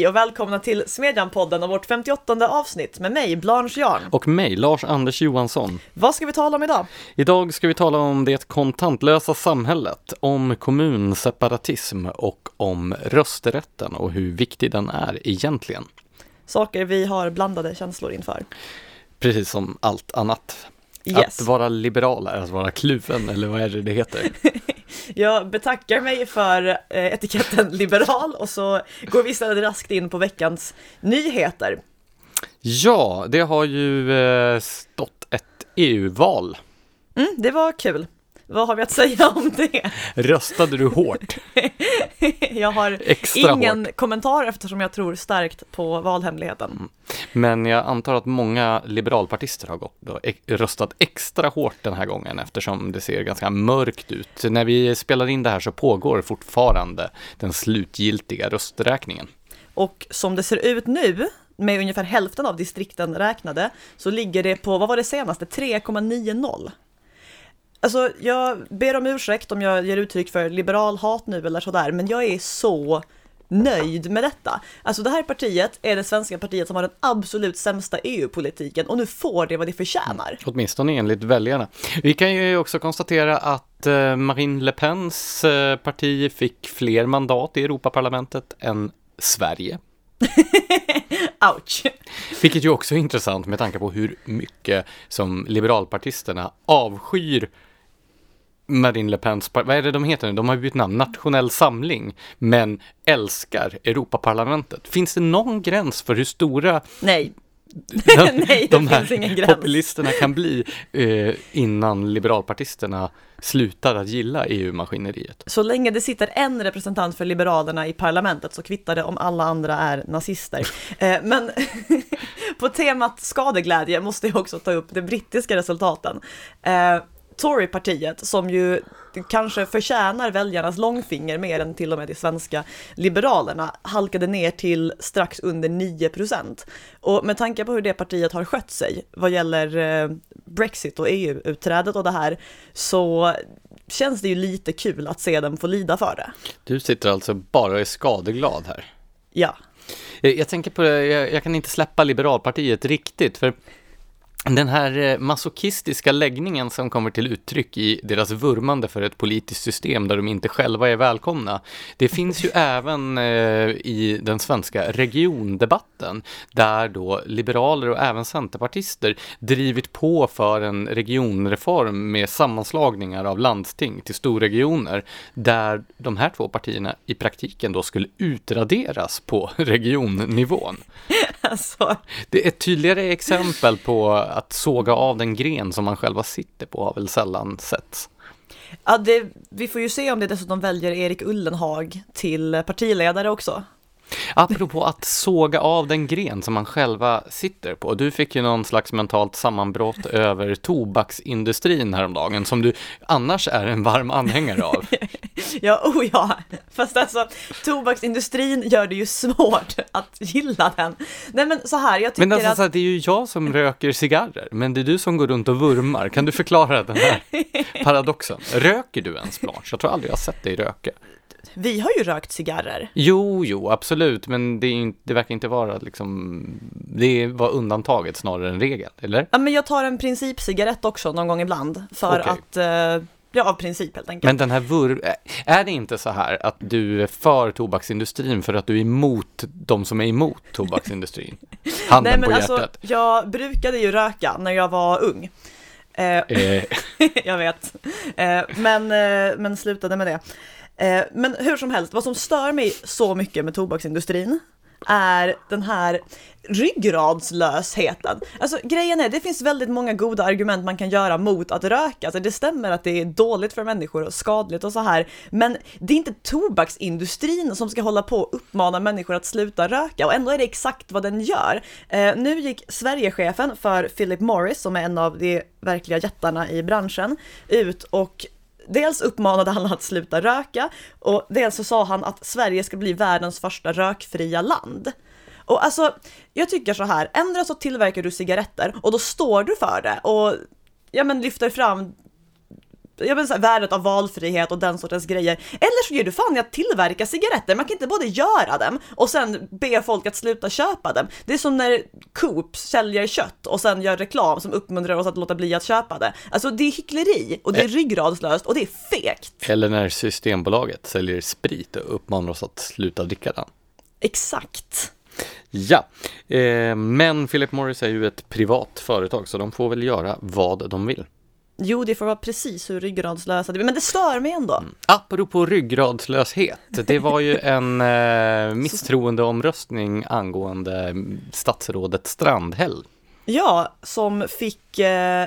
Hej och välkomna till Smedjan-podden och vårt 58 avsnitt med mig, Blanche Jarn. Och mig, Lars-Anders Johansson. Vad ska vi tala om idag? Idag ska vi tala om det kontantlösa samhället, om kommunseparatism och om rösträtten och hur viktig den är egentligen. Saker vi har blandade känslor inför. Precis som allt annat. Yes. Att vara liberal är att vara kluven, eller vad är det det heter? Jag betackar mig för eh, etiketten liberal och så går vi istället raskt in på veckans nyheter. Ja, det har ju eh, stått ett EU-val. Mm, det var kul. Vad har vi att säga om det? Röstade du hårt? Jag har Extra ingen hårt. kommentar eftersom jag tror starkt på valhemligheten. Men jag antar att många liberalpartister har gått och röstat extra hårt den här gången eftersom det ser ganska mörkt ut. När vi spelar in det här så pågår fortfarande den slutgiltiga rösträkningen. Och som det ser ut nu, med ungefär hälften av distrikten räknade, så ligger det på, vad var det senaste, 3,90. Alltså, jag ber om ursäkt om jag ger uttryck för liberal hat nu eller sådär, men jag är så nöjd med detta. Alltså det här partiet är det svenska partiet som har den absolut sämsta EU-politiken och nu får det vad det förtjänar. Åtminstone enligt väljarna. Vi kan ju också konstatera att eh, Marine Le Pens eh, parti fick fler mandat i Europaparlamentet än Sverige. Ouch! Vilket ju också är intressant med tanke på hur mycket som liberalpartisterna avskyr Marine Le Pens, vad är det de heter nu? De har bytt namn, Nationell Samling, men älskar Europaparlamentet. Finns det någon gräns för hur stora Nej, de, Nej, det de här finns ingen gräns. populisterna kan bli eh, innan liberalpartisterna slutar att gilla EU-maskineriet? så länge det sitter en representant för Liberalerna i parlamentet så kvittar det om alla andra är nazister. Eh, Men på temat skadeglädje måste jag också ta upp de brittiska resultaten. Eh, Torypartiet, som ju kanske förtjänar väljarnas långfinger mer än till och med de svenska liberalerna, halkade ner till strax under 9 procent. Och med tanke på hur det partiet har skött sig vad gäller eh, Brexit och EU-utträdet och det här, så känns det ju lite kul att se dem få lida för det. Du sitter alltså bara och är skadeglad här. Ja. Jag, jag tänker på det, jag, jag kan inte släppa liberalpartiet riktigt, för den här eh, masochistiska läggningen som kommer till uttryck i deras vurmande för ett politiskt system där de inte själva är välkomna, det finns ju även eh, i den svenska regiondebatten, där då liberaler och även centerpartister drivit på för en regionreform med sammanslagningar av landsting till storregioner, där de här två partierna i praktiken då skulle utraderas på regionnivån. Alltså, Det är ett tydligare exempel på att såga av den gren som man själva sitter på har väl sällan setts. ja, det, vi får ju se om det dessutom väljer Erik Ullenhag till partiledare också. Apropå att såga av den gren som man själva sitter på. Du fick ju någon slags mentalt sammanbrott över tobaksindustrin häromdagen som du annars är en varm anhängare av. Ja, oh ja, fast alltså tobaksindustrin gör det ju svårt att gilla den. Nej men så här, jag tycker Men alltså, att så här, det är ju jag som röker cigarrer, men det är du som går runt och vurmar. Kan du förklara den här paradoxen? Röker du ens, Blanche? Jag tror aldrig jag har sett dig röka. Vi har ju rökt cigarrer. Jo, jo, absolut, men det, är inte, det verkar inte vara liksom, det var undantaget snarare än regel, eller? Ja, men jag tar en principcigarett också någon gång ibland för Okej. att, eh, ja av princip helt enkelt. Men den här vurm, är det inte så här att du är för tobaksindustrin för att du är emot de som är emot tobaksindustrin? Handen Nej men på alltså, hjärtat. jag brukade ju röka när jag var ung. Eh, Eh, jag vet. Eh, men, eh, men slutade med det. Eh, men hur som helst, vad som stör mig så mycket med tobaksindustrin är den här ryggradslösheten. Alltså grejen är, det finns väldigt många goda argument man kan göra mot att röka. Alltså, det stämmer att det är dåligt för människor och skadligt och så här, men det är inte tobaksindustrin som ska hålla på och uppmana människor att sluta röka och ändå är det exakt vad den gör. Eh, nu gick Sverigechefen för Philip Morris, som är en av de verkliga jättarna i branschen, ut och Dels uppmanade han att sluta röka och dels så sa han att Sverige ska bli världens första rökfria land. Och alltså, jag tycker så här, ändra så tillverkar du cigaretter och då står du för det och ja men lyfter fram jag menar, så här, värdet av valfrihet och den sortens grejer. Eller så ger du fan i att tillverka cigaretter. Man kan inte både göra dem och sen be folk att sluta köpa dem. Det är som när Coop säljer kött och sen gör reklam som uppmuntrar oss att låta bli att köpa det. Alltså det är hyckleri och det är ryggradslöst och det är fegt. Eller när Systembolaget säljer sprit och uppmanar oss att sluta dricka den. Exakt. Ja, eh, men Philip Morris är ju ett privat företag så de får väl göra vad de vill. Jo, det får vara precis hur ryggradslösa det Men det stör mig ändå. Mm. Apropå ryggradslöshet, det var ju en eh, misstroendeomröstning angående statsrådet Strandhäll. Ja, som fick eh,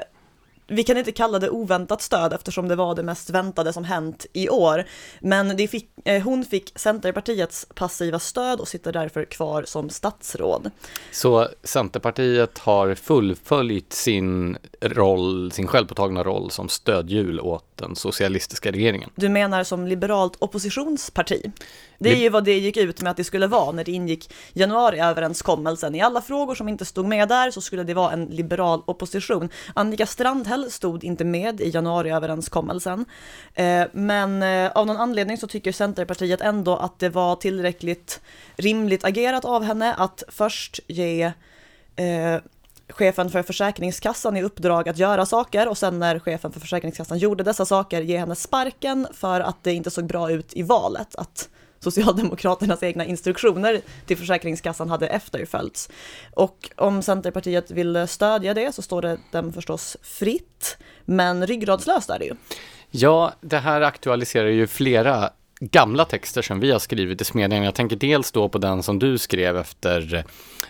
vi kan inte kalla det oväntat stöd eftersom det var det mest väntade som hänt i år. Men fick, eh, hon fick Centerpartiets passiva stöd och sitter därför kvar som statsråd. Så Centerpartiet har fullföljt sin roll, sin självpåtagna roll som stödhjul åt den socialistiska regeringen? Du menar som liberalt oppositionsparti? Det är ju vad det gick ut med att det skulle vara när det ingick januariöverenskommelsen. I alla frågor som inte stod med där så skulle det vara en liberal opposition. Annika Strandhäll stod inte med i januariöverenskommelsen. Eh, men eh, av någon anledning så tycker Centerpartiet ändå att det var tillräckligt rimligt agerat av henne att först ge eh, chefen för Försäkringskassan i uppdrag att göra saker och sen när chefen för Försäkringskassan gjorde dessa saker ge henne sparken för att det inte såg bra ut i valet. Att Socialdemokraternas egna instruktioner till Försäkringskassan hade efterföljts. Och om Centerpartiet vill stödja det så står det dem förstås fritt, men ryggradslöst är det ju. Ja, det här aktualiserar ju flera gamla texter som vi har skrivit i Smedjan. Jag tänker dels då på den som du skrev efter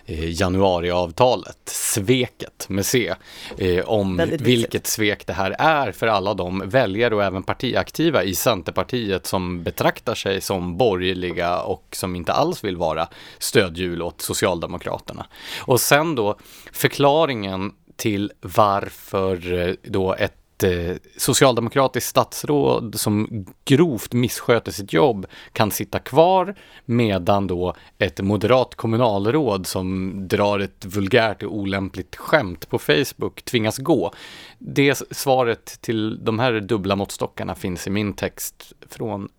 eh, januariavtalet, sveket med C, eh, om vilket svek det här är för alla de väljare och även partiaktiva i Centerpartiet som betraktar sig som borgerliga och som inte alls vill vara stödhjul åt Socialdemokraterna. Och sen då förklaringen till varför eh, då ett eh, socialdemokratiskt statsråd som grovt missköter sitt jobb kan sitta kvar medan då ett moderat kommunalråd som drar ett vulgärt och olämpligt skämt på Facebook tvingas gå. Det svaret till de här dubbla måttstockarna finns i min text från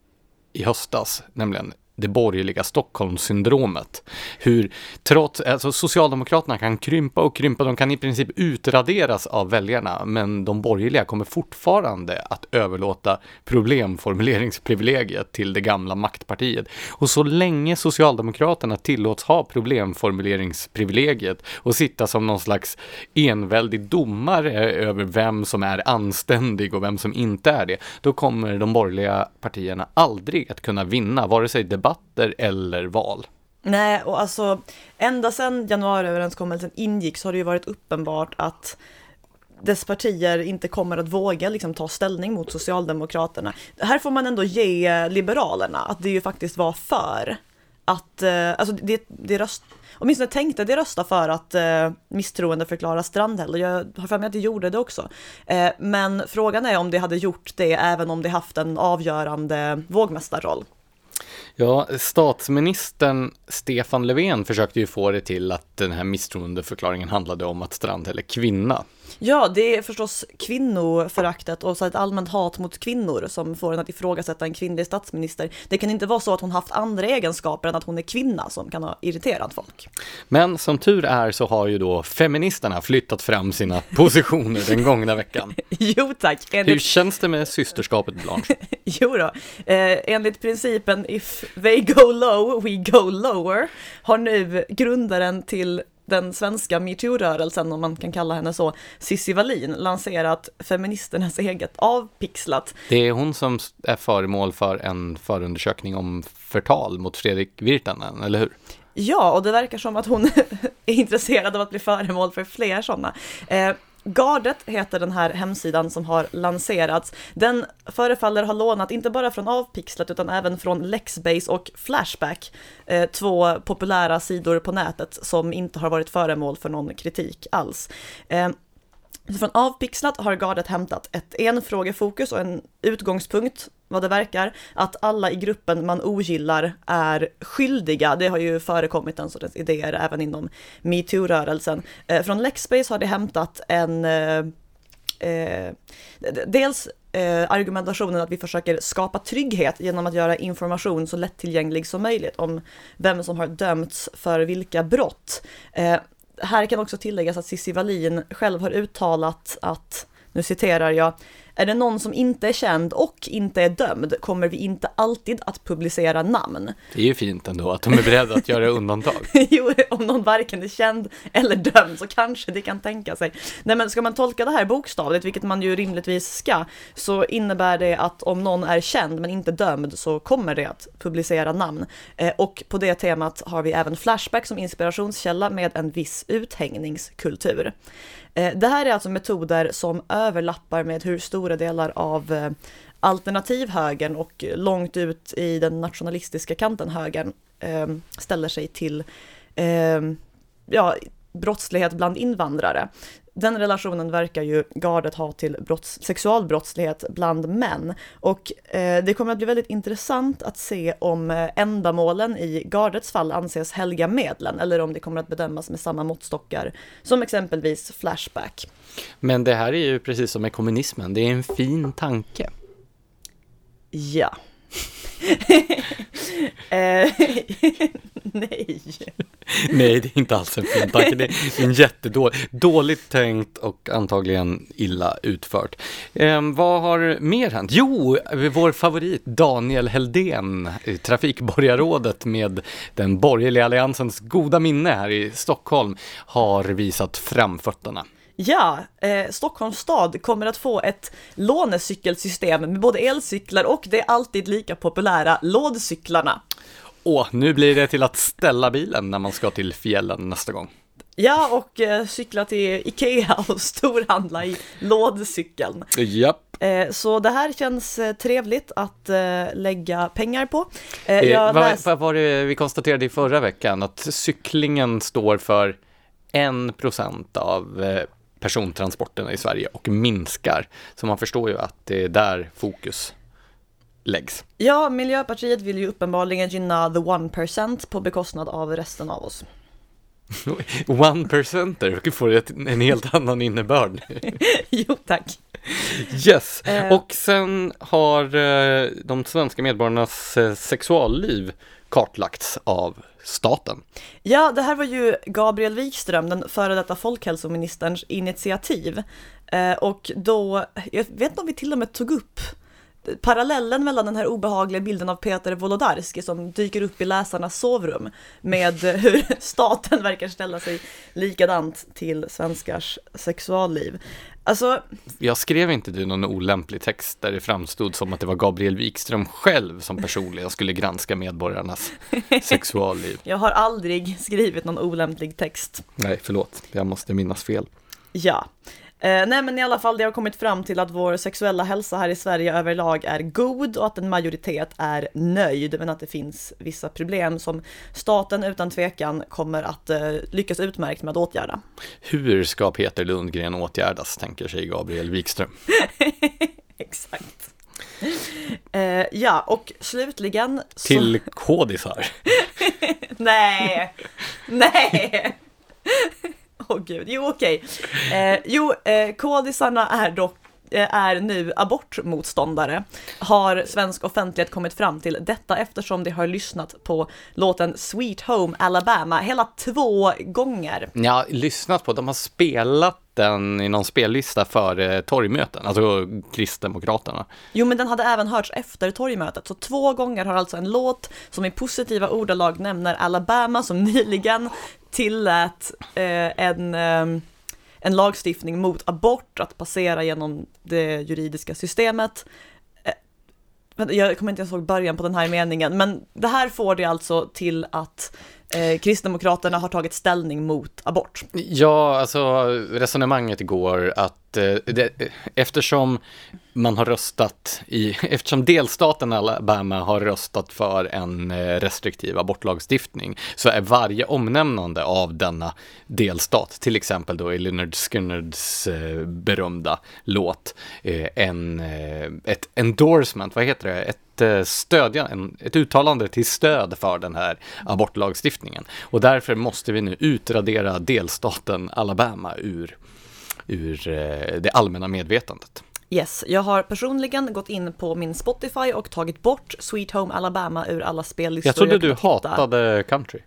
i höstas, nämligen det borgerliga Stockholmssyndromet. Hur trots, alltså Socialdemokraterna kan krympa och krympa, de kan i princip utraderas av väljarna, men de borgerliga kommer fortfarande att överlåta problemformuleringsprivilegiet till det gamla maktpartiet. Och så länge Socialdemokraterna tillåts ha problemformuleringsprivilegiet och sitta som någon slags enväldig domare över vem som är anständig och vem som inte är det, då kommer de borgerliga partierna aldrig att kunna vinna, vare sig det debatter eller val. Nej, och alltså ända sedan januariöverenskommelsen ingick så har det ju varit uppenbart att dess partier inte kommer att våga liksom, ta ställning mot Socialdemokraterna. Här får man ändå ge Liberalerna att det ju faktiskt var för att, eh, alltså det, det röst, åtminstone tänkte det rösta för att eh, misstroende förklara Strandhäll och jag har för mig att det gjorde det också. Eh, men frågan är om det hade gjort det även om det haft en avgörande vågmästarroll. Ja, statsministern Stefan Löfven försökte ju få det till att den här misstroendeförklaringen handlade om att Strandhäll är kvinna. Ja, det är förstås kvinnoföraktet och så ett allmänt hat mot kvinnor som får en att ifrågasätta en kvinnlig statsminister. Det kan inte vara så att hon haft andra egenskaper än att hon är kvinna som kan ha irriterat folk. Men som tur är så har ju då feministerna flyttat fram sina positioner den gångna veckan. jo tack. Enligt... Hur känns det med systerskapet Blanche? jo då, eh, enligt principen if they go low, we go lower, har nu grundaren till den svenska metoo-rörelsen, om man kan kalla henne så, Cissi Wallin, lanserat feministernas eget avpixlat. Det är hon som är föremål för en förundersökning om förtal mot Fredrik Virtanen, eller hur? Ja, och det verkar som att hon är intresserad av att bli föremål för fler sådana. Eh, Gardet heter den här hemsidan som har lanserats. Den förefaller ha lånat inte bara från Avpixlat utan även från Lexbase och Flashback, eh, två populära sidor på nätet som inte har varit föremål för någon kritik alls. Eh, från Avpixlat har Gardet hämtat ett enfrågefokus och en utgångspunkt, vad det verkar, att alla i gruppen man ogillar är skyldiga. Det har ju förekommit en sorts idéer även inom metoo-rörelsen. Eh, från Lexbase har det hämtat en eh, eh dels eh, argumentationen att vi försöker skapa trygghet genom att göra information så lättillgänglig som möjligt om vem som har dömts för vilka brott. Eh, här kan också tilläggas att Cissi Wallin själv har uttalat att, nu citerar jag, är det någon som inte är känd och inte är dömd kommer vi inte alltid att publicera namn. Det är ju fint ändå att de är beredda att göra undantag. jo, om någon varken är känd eller dömd så kanske det kan tänka sig. Nej men ska man tolka det här bokstavligt, vilket man ju rimligtvis ska, så innebär det att om någon är känd men inte dömd så kommer det att publicera namn. Eh, och på det temat har vi även Flashback som inspirationskälla med en viss uthängningskultur. Eh, det här är alltså metoder som överlappar med hur stora delar av eh, alternativhögern och långt ut i den nationalistiska kanten högern ehm, ställer sig till ehm, ja, brottslighet bland invandrare den relationen verkar ju gardet ha till brotts, sexualbrottslighet bland män. Och eh, det kommer att bli väldigt intressant att se om eh, ändamålen i gardets fall anses helga medlen eller om det kommer att bedömas med samma måttstockar som exempelvis Flashback. Men det här är ju precis som med kommunismen, det är en fin tanke. Ja. Eh, nej. Nej, det är inte alls en fin tanke. Det är en jättedålig, dåligt tänkt och antagligen illa utfört. Eh, vad har mer hänt? Jo, vår favorit Daniel Heldén, trafikborgarrådet med den borgerliga alliansens goda minne här i Stockholm, har visat framfötterna. Ja, eh, Stockholms stad kommer att få ett lånecykelsystem med både elcyklar och det alltid lika populära lådcyklarna. Åh, nu blir det till att ställa bilen när man ska till fjällen nästa gång. Ja, och eh, cykla till Ikea och storhandla i lådcykeln. Japp. Eh, så det här känns eh, trevligt att eh, lägga pengar på. Vad, läs... vad var det vi konstaterade i förra veckan? Att cyklingen står för en procent av persontransporterna i Sverige och minskar. Så man förstår ju att det är där fokus läggs. Ja, Miljöpartiet vill ju uppenbarligen gynna the one percent på bekostnad av resten av oss. One percenter får ett, en helt annan innebörd. jo, tack. Yes, uh, och sen har uh, de svenska medborgarnas uh, sexualliv kartlagts av staten. Ja, det här var ju Gabriel Wikström, den före detta folkhälsoministerns initiativ. Eh, och då, jag vet inte om vi till och med tog upp parallellen mellan den här obehagliga bilden av Peter Wolodarski som dyker upp i läsarnas sovrum med hur staten verkar ställa sig likadant till svenskars sexualliv. Alltså... Jag skrev inte du någon olämplig text där det framstod som att det var Gabriel Wikström själv som personligen skulle granska medborgarnas sexualliv? Jag har aldrig skrivit någon olämplig text. Nej, förlåt. Jag måste minnas fel. Ja. Eh, nej men i alla fall, det har kommit fram till att vår sexuella hälsa här i Sverige överlag är god och att en majoritet är nöjd, men att det finns vissa problem som staten utan tvekan kommer att eh, lyckas utmärkt med att åtgärda. Hur ska Peter Lundgren åtgärdas, tänker sig Gabriel Wikström. Exakt. Eh, ja, och slutligen... Så... Till kodisar. nej, nej. Åh oh, gud, jo okej. Okay. Eh, jo, eh, kodisarna är dock eh, är nu abortmotståndare, har svensk offentlighet kommit fram till. Detta eftersom de har lyssnat på låten Sweet Home Alabama hela två gånger. Ja, lyssnat på, de har spelat den i någon spellista för eh, torgmöten, alltså Kristdemokraterna. Jo, men den hade även hörts efter torgmötet, så två gånger har alltså en låt som i positiva ordalag nämner Alabama som nyligen tillät eh, en, eh, en lagstiftning mot abort att passera genom det juridiska systemet. Eh, jag kommer inte ens ihåg början på den här meningen, men det här får det alltså till att eh, Kristdemokraterna har tagit ställning mot abort. Ja, alltså resonemanget går att Eh, det, eftersom man har röstat i, eftersom delstaten Alabama har röstat för en eh, restriktiv abortlagstiftning så är varje omnämnande av denna delstat, till exempel då i Leonard Skinnards eh, berömda låt, en, ett endorsement, vad heter det, ett stödja, ett uttalande till stöd för den här abortlagstiftningen. Och därför måste vi nu utradera delstaten Alabama ur, ur eh, det allmänna medvetandet. Yes, jag har personligen gått in på min Spotify och tagit bort Sweet Home Alabama ur alla spellistor. Jag trodde du kunnat hitta. hatade country.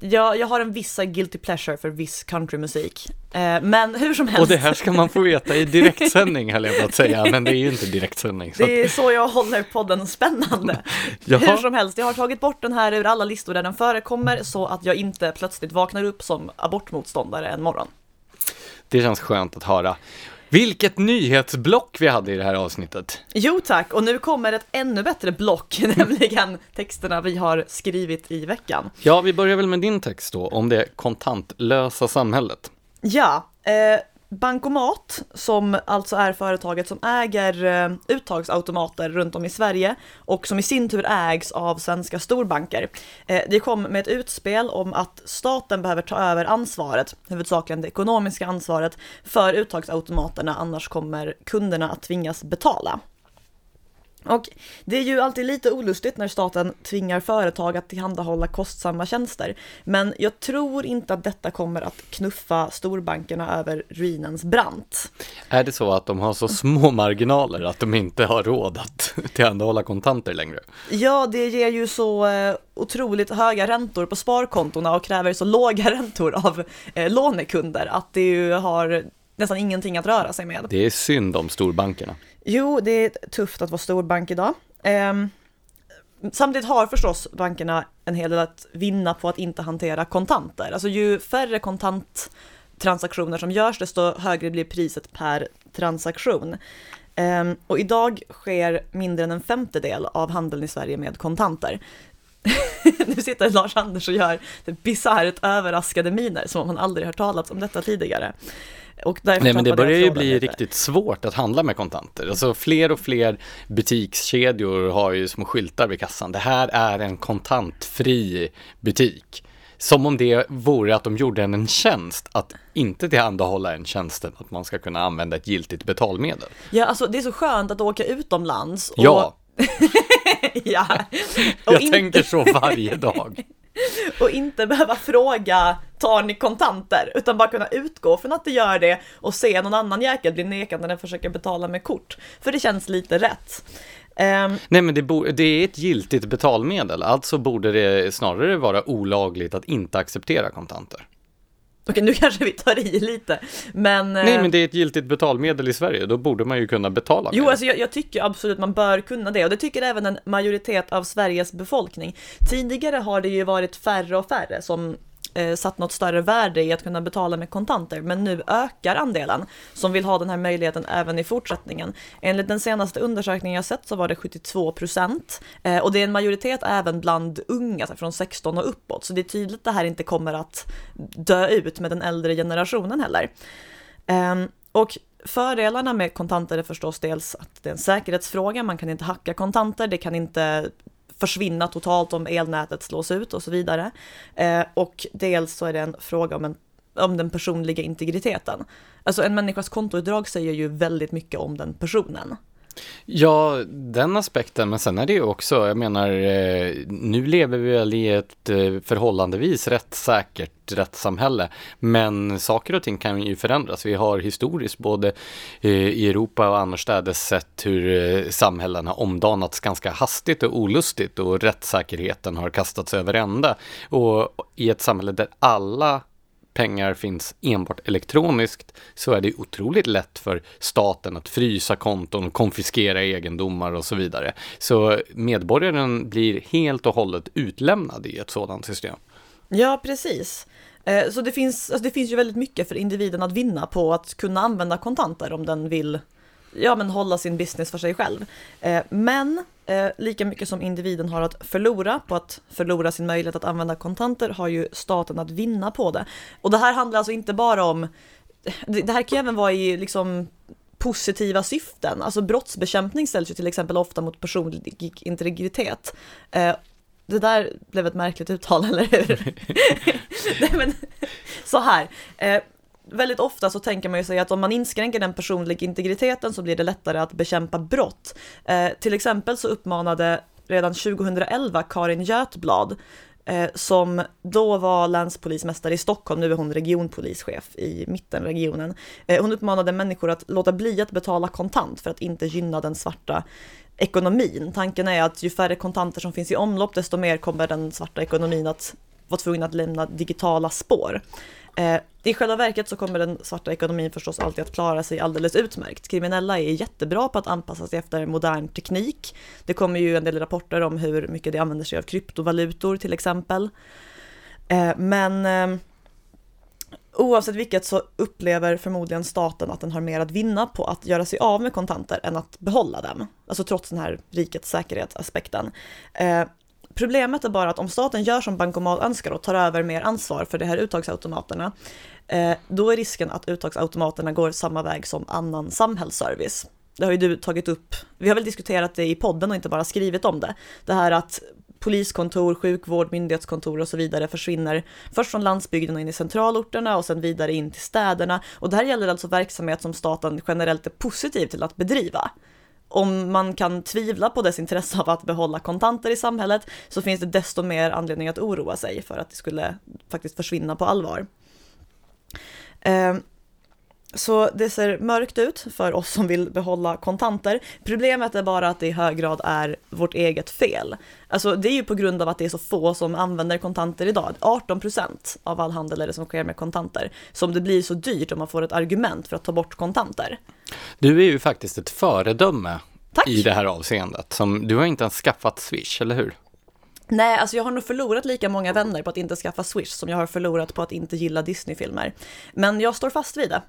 Jag, jag har en viss guilty pleasure för viss countrymusik. Eh, men hur som helst. Och det här ska man få veta i direktsändning höll jag på att säga, men det är ju inte direktsändning. Så Det är så jag håller podden spännande. Jaha. Hur som helst, jag har tagit bort den här ur alla listor där den förekommer så att jag inte plötsligt vaknar upp som abortmotståndare en morgon. Det känns skönt att höra. Vilket nyhetsblock vi hade i det här avsnittet. Jo tack, och nu kommer ett ännu bättre block, nämligen texterna vi har skrivit i veckan. Ja, vi börjar väl med din text då, om det kontantlösa samhället. Ja, eh, Bankomat, som alltså är företaget som äger eh, uttagsautomater runt om i Sverige och som i sin tur ägs av svenska storbanker. Eh, det kom med ett utspel om att staten behöver ta över ansvaret, huvudsakligen det ekonomiska ansvaret, för uttagsautomaterna, annars kommer kunderna att tvingas betala. Och det är ju alltid lite olustigt när staten tvingar företag att tillhandahålla kostsamma tjänster. Men jag tror inte att detta kommer att knuffa storbankerna över ruinens brant. Är det så att de har så små marginaler att de inte har råd att tillhandahålla kontanter längre? Ja, det ger ju så eh, otroligt höga räntor på sparkontona och kräver så låga räntor av eh, lånekunder att det ju har nästan ingenting att röra sig med. Det är synd om storbankerna. Jo, det är tufft att vara storbank idag. Ehm, samtidigt har förstås bankerna en hel del att vinna på att inte hantera kontanter. Alltså ju färre kontanttransaktioner som görs, desto högre blir priset per transaktion. Ehm, och idag sker mindre än en femtedel av handeln i Sverige med kontanter. nu sitter Lars Anders och gör bisarrt överraskade miner, som om han aldrig hört talas om detta tidigare. Nej men det börjar ju bli lite. riktigt svårt att handla med kontanter. Alltså fler och fler butikskedjor har ju små skyltar vid kassan. Det här är en kontantfri butik. Som om det vore att de gjorde en en tjänst att inte tillhandahålla en tjänsten att man ska kunna använda ett giltigt betalmedel. Ja, alltså det är så skönt att åka utomlands. Och, Ja, ja. Och, jag inte, tänker så varje dag. och inte behöva fråga, tar ni kontanter? Utan bara kunna utgå från att det gör det och se någon annan jäkel bli nekad när den försöker betala med kort. För det känns lite rätt. Um, Nej men det, bo- det är ett giltigt betalmedel, alltså borde det snarare vara olagligt att inte acceptera kontanter. Okej, nu kanske vi tar i lite, men... Nej eh, men det är ett giltigt betalmedel i Sverige, då borde man ju kunna betala med Jo, alltså jag, jag tycker absolut man bör kunna det och det tycker även en majoritet av Sveriges befolkning. Tidigare har det ju varit färre och färre som eh, satt något större värde i att kunna betala med kontanter, men nu ökar andelen som vill ha den här möjligheten även i fortsättningen. Enligt den senaste undersökningen jag sett så var det 72 procent eh, och det är en majoritet även bland unga, så från 16 och uppåt, så det är tydligt att det här inte kommer att dö ut med den äldre generationen heller. Eh, och fördelarna med kontanter är förstås dels att det är en säkerhetsfråga, man kan inte hacka kontanter, det kan inte försvinna totalt om elnätet slås ut och så vidare. Eh, och dels så är det en fråga om, en, om den personliga integriteten. Alltså en människas kontoutdrag säger ju väldigt mycket om den personen. Ja, den aspekten, men sen är det ju också, jag menar, eh, nu lever vi väl i ett eh, förhållandevis rättssäkert rättssamhälle, men saker och ting kan ju förändras. Vi har historiskt både eh, i Europa och annorstädes sett hur samhällen har omdanats ganska hastigt och olustigt och rättssäkerheten har kastats över ända. Och i ett samhälle där alla pengar finns enbart elektroniskt så är det otroligt lätt för staten att frysa konton, konfiskera egendomar och så vidare. Så medborgaren blir helt och hållet utlämnad i ett sådant system. Ja, precis. Eh, så det finns, alltså det finns ju väldigt mycket för individen att vinna på att kunna använda kontanter om den vill ja, men hålla sin business för sig själv. Eh, men eh, lika mycket som individen har att förlora på att förlora sin möjlighet att använda kontanter har ju staten att vinna på det. Och det här handlar alltså inte bara om, det här kan ju även vara i liksom positiva syften. Alltså brottsbekämpning ställs ju till exempel ofta mot personlig integritet. Eh, Det där blev ett märkligt uttal, eller hur? Nej, men, så här. Eh, väldigt ofta så tänker man ju sig att om man inskränker den personliga integriteten så blir det lättare att bekämpa brott. Eh, till exempel så uppmanade redan 2011 Karin Götblad eh, som då var länspolismästare i Stockholm, nu är hon regionpolischef i mittenregionen. Eh, hon uppmanade människor att låta bli att betala kontant för att inte gynna den svarta ekonomin. Tanken är att ju färre kontanter som finns i omlopp, desto mer kommer den svarta ekonomin att vara tvungen att lämna digitala spår. Eh, I själva verket så kommer den svarta ekonomin förstås alltid att klara sig alldeles utmärkt. Kriminella är jättebra på att anpassa sig efter modern teknik. Det kommer ju en del rapporter om hur mycket de använder sig av kryptovalutor till exempel. Eh, men eh, oavsett vilket så upplever förmodligen staten att den har mer att vinna på att göra sig av med kontanter än att behålla dem. Alltså trots den här rikets säkerhetsaspekten. Eh, Problemet är bara att om staten gör som Bankomat önskar och tar över mer ansvar för de här uttagsautomaterna, eh, då är risken att uttagsautomaterna går samma väg som annan samhällsservice. Det har ju du tagit upp, vi har väl diskuterat det i podden och inte bara skrivit om det. Det här att poliskontor, sjukvård, myndighetskontor och så vidare försvinner först från landsbygden och in i centralorterna och sen vidare in till städerna. Och det här gäller alltså verksamhet som staten generellt är positiv till att bedriva om man kan tvivla på dess intresse av att behålla kontanter i samhället så finns det desto mer anledning att oroa sig för att det skulle faktiskt försvinna på allvar. Ehm, så det ser mörkt ut för oss som vill behålla kontanter. Problemet är bara att det i hög grad är vårt eget fel. Alltså det är ju på grund av att det är så få som använder kontanter idag. 18 procent av all handel är det som sker med kontanter. Som det blir så dyrt om man får ett argument för att ta bort kontanter. Du är ju faktiskt ett föredöme Tack. i det här avseendet. Som, du har inte ens skaffat Swish, eller hur? Nej, alltså jag har nog förlorat lika många vänner på att inte skaffa Swish som jag har förlorat på att inte gilla Disney-filmer. Men jag står fast vid det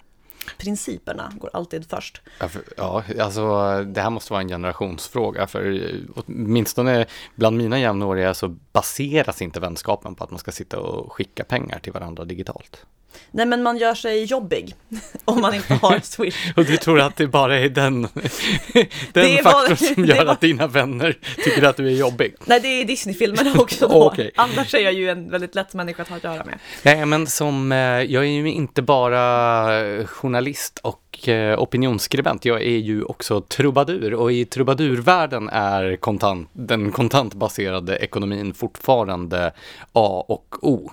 principerna går alltid först. Ja, för, ja, alltså det här måste vara en generationsfråga för eh, åtminstone bland mina jämnåriga så baseras inte vänskapen på att man ska sitta och skicka pengar till varandra digitalt. Nej men man gör sig jobbig om man inte har Swish. och du tror att det bara är den, den faktor som gör var... att dina vänner tycker att du är jobbig? Nej det är Disney-filmerna också då. okay. Annars är jag ju en väldigt lätt människa att ha att göra med. Nej men som, eh, jag är ju inte bara journalist och eh, opinionsskribent, jag är ju också trubadur och i trubadurvärlden är kontant, den kontantbaserade ekonomin fortfarande A och O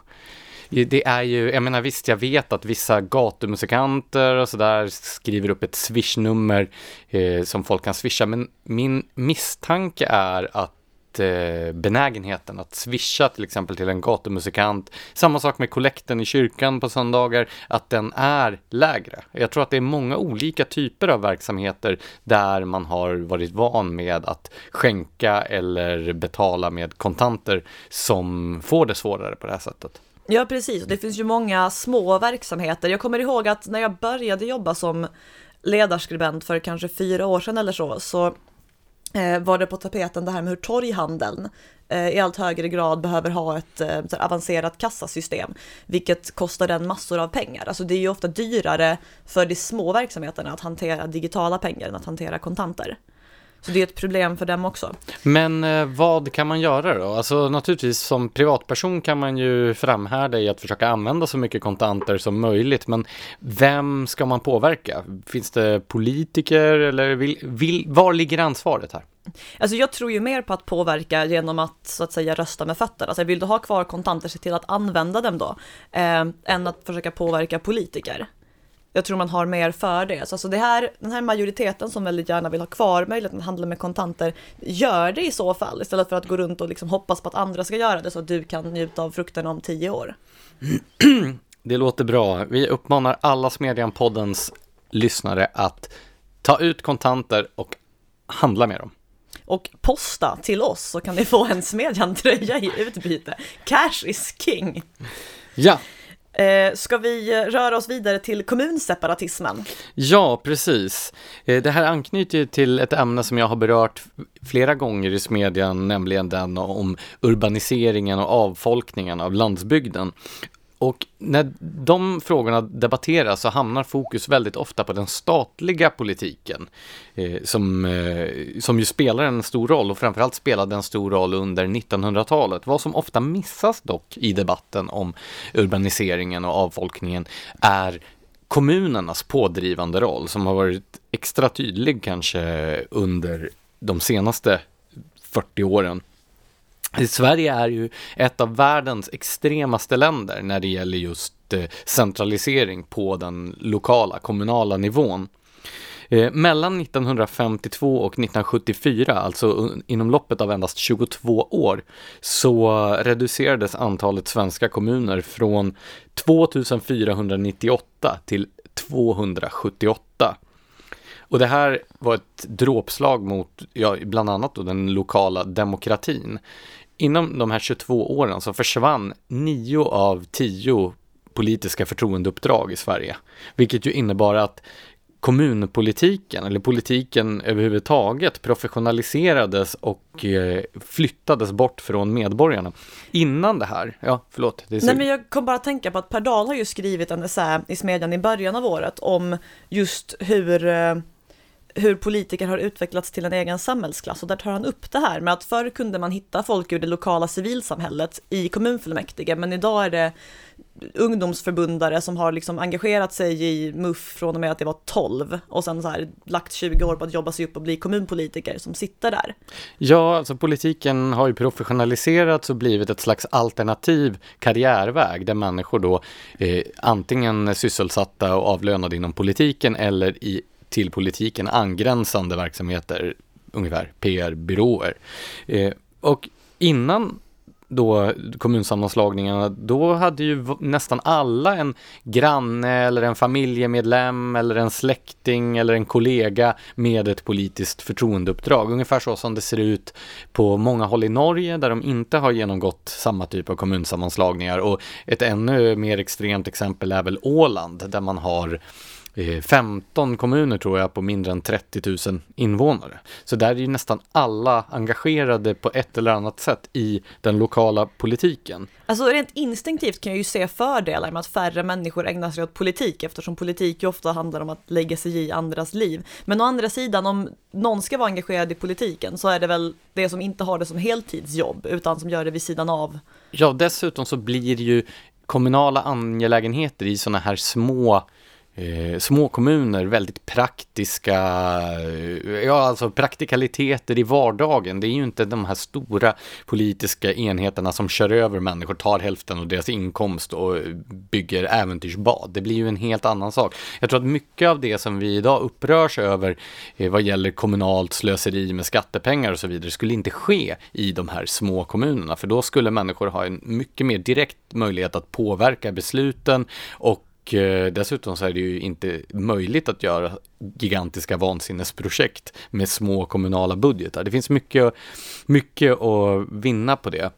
det är ju, jag menar visst, jag vet att vissa gatumusikanter och sådär skriver upp ett swishnummer eh, som folk kan swisha, men min misstanke är att eh, benägenheten att swisha till exempel till en gatumusikant, samma sak med kollekten i kyrkan på söndagar, att den är lägre. Jag tror att det är många olika typer av verksamheter där man har varit van med att skänka eller betala med kontanter som får det svårare på det här sättet. Ja, precis. Det finns ju många små verksamheter. Jag kommer ihåg att när jag började jobba som ledarskribent för kanske fyra år sedan eller så, så eh, var det på tapeten det här med hur torghandeln eh, i allt högre grad behöver ha ett eh, avancerat kassasystem, vilket kostar den massor av pengar. Alltså det är ju ofta dyrare för de små verksamheterna att hantera digitala pengar än att hantera kontanter. Så det är ett problem för dem också. Men eh, vad kan man göra då? Alltså naturligtvis som privatperson kan man ju framhärda i att försöka använda så mycket kontanter som möjligt. Men vem ska man påverka? Finns det politiker eller vill, vill, var ligger ansvaret här? Alltså jag tror ju mer på att påverka genom att så att säga rösta med fötterna. Alltså vill du ha kvar kontanter, se till att använda dem då. Eh, än att försöka påverka politiker jag tror man har mer för det. Så alltså det här, den här majoriteten som väldigt gärna vill ha kvar möjligheten att handla med kontanter, gör det i så fall istället för att gå runt och liksom hoppas på att andra ska göra det så att du kan njuta av frukten om tio år. Det låter bra. Vi uppmanar alla Smedjan-poddens lyssnare att ta ut kontanter och handla med dem. Och posta till oss så kan ni få en Smedjan-tröja i utbyte. Cash is king! Ja, Eh, ska vi eh, röra oss vidare till kommunseparatismen? Ja, precis. Eh, det här anknyter till ett ämne som jag har berört flera gånger i smedjan, nämligen den om urbaniseringen och avfolkningen av landsbygden. Och när de frågorna debatteras så hamnar fokus väldigt ofta på den statliga politiken eh, som, eh, som ju spelar en stor roll och framförallt spelade en stor roll under 1900-talet. Vad som ofta missas dock i debatten om urbaniseringen och avfolkningen är kommunernas pådrivande roll som har varit extra tydlig kanske under de senaste 40 åren Sverige är ju ett av världens extremaste länder när det gäller just eh, centralisering på den lokala, kommunala nivån. Eh, mellan 1952 och 1974, alltså inom loppet av endast 22 år, så reducerades antalet svenska kommuner från 2498 till 278. Och det här var ett dråpslag mot, ja, bland annat då den lokala demokratin. Inom de här 22 åren så försvann nio av tio politiska förtroendeuppdrag i Sverige. Vilket ju innebar att kommunpolitiken, eller politiken överhuvudtaget, professionaliserades och eh, flyttades bort från medborgarna. Innan det här, ja förlåt. Det Nej men jag kom bara att tänka på att Per Dahl har ju skrivit en essä i Smedjan i början av året om just hur eh, hur politiker har utvecklats till en egen samhällsklass och där tar han upp det här med att förr kunde man hitta folk ur det lokala civilsamhället i kommunfullmäktige men idag är det ungdomsförbundare som har liksom engagerat sig i MUF från och med att det var 12 och sen så här lagt 20 år på att jobba sig upp och bli kommunpolitiker som sitter där. Ja, alltså politiken har ju professionaliserats och blivit ett slags alternativ karriärväg där människor då eh, antingen är sysselsatta och avlönade inom politiken eller i till politiken angränsande verksamheter, ungefär PR-byråer. Eh, och innan då kommunsammanslagningarna, då hade ju nästan alla en granne eller en familjemedlem eller en släkting eller en kollega med ett politiskt förtroendeuppdrag. Ungefär så som det ser ut på många håll i Norge där de inte har genomgått samma typ av kommunsammanslagningar och ett ännu mer extremt exempel är väl Åland där man har 15 kommuner tror jag på mindre än 30 000 invånare. Så där är ju nästan alla engagerade på ett eller annat sätt i den lokala politiken. Alltså rent instinktivt kan jag ju se fördelar med att färre människor ägnar sig åt politik eftersom politik ju ofta handlar om att lägga sig i andras liv. Men å andra sidan om någon ska vara engagerad i politiken så är det väl det som inte har det som heltidsjobb utan som gör det vid sidan av. Ja, dessutom så blir ju kommunala angelägenheter i sådana här små eh, små kommuner, väldigt praktiska, eh, ja alltså praktikaliteter i vardagen. Det är ju inte de här stora politiska enheterna som kör över människor, tar hälften av deras inkomst och bygger äventyrsbad. Det blir ju en helt annan sak. Jag tror att mycket av det som vi idag upprörs över eh, vad gäller kommunalt slöseri med skattepengar och så vidare skulle inte ske i de här små kommunerna, för då skulle människor ha en mycket mer direkt möjlighet att påverka besluten och och eh, dessutom så är det ju inte möjligt att göra gigantiska vansinnesprojekt med små kommunala budgetar. Det finns mycket, mycket att vinna på det.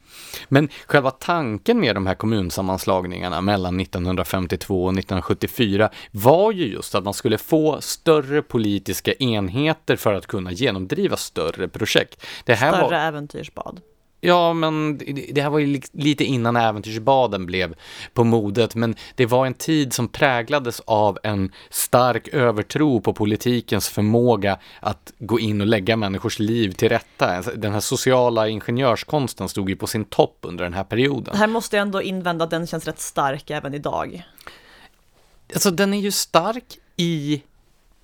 Men själva tanken med de här kommunsammanslagningarna mellan 1952 och 1974 var ju just att man skulle få större politiska enheter för att kunna genomdriva större projekt. Det här större var... äventyrsbad. Ja, men det här var ju lite innan äventyrsbaden blev på modet, men det var en tid som präglades av en stark övertro på politikens förmåga att gå in och lägga människors liv till rätta. Den här sociala ingenjörskonsten stod ju på sin topp under den här perioden. Här måste jag ändå invända att den känns rätt stark även idag. Alltså, den är ju stark i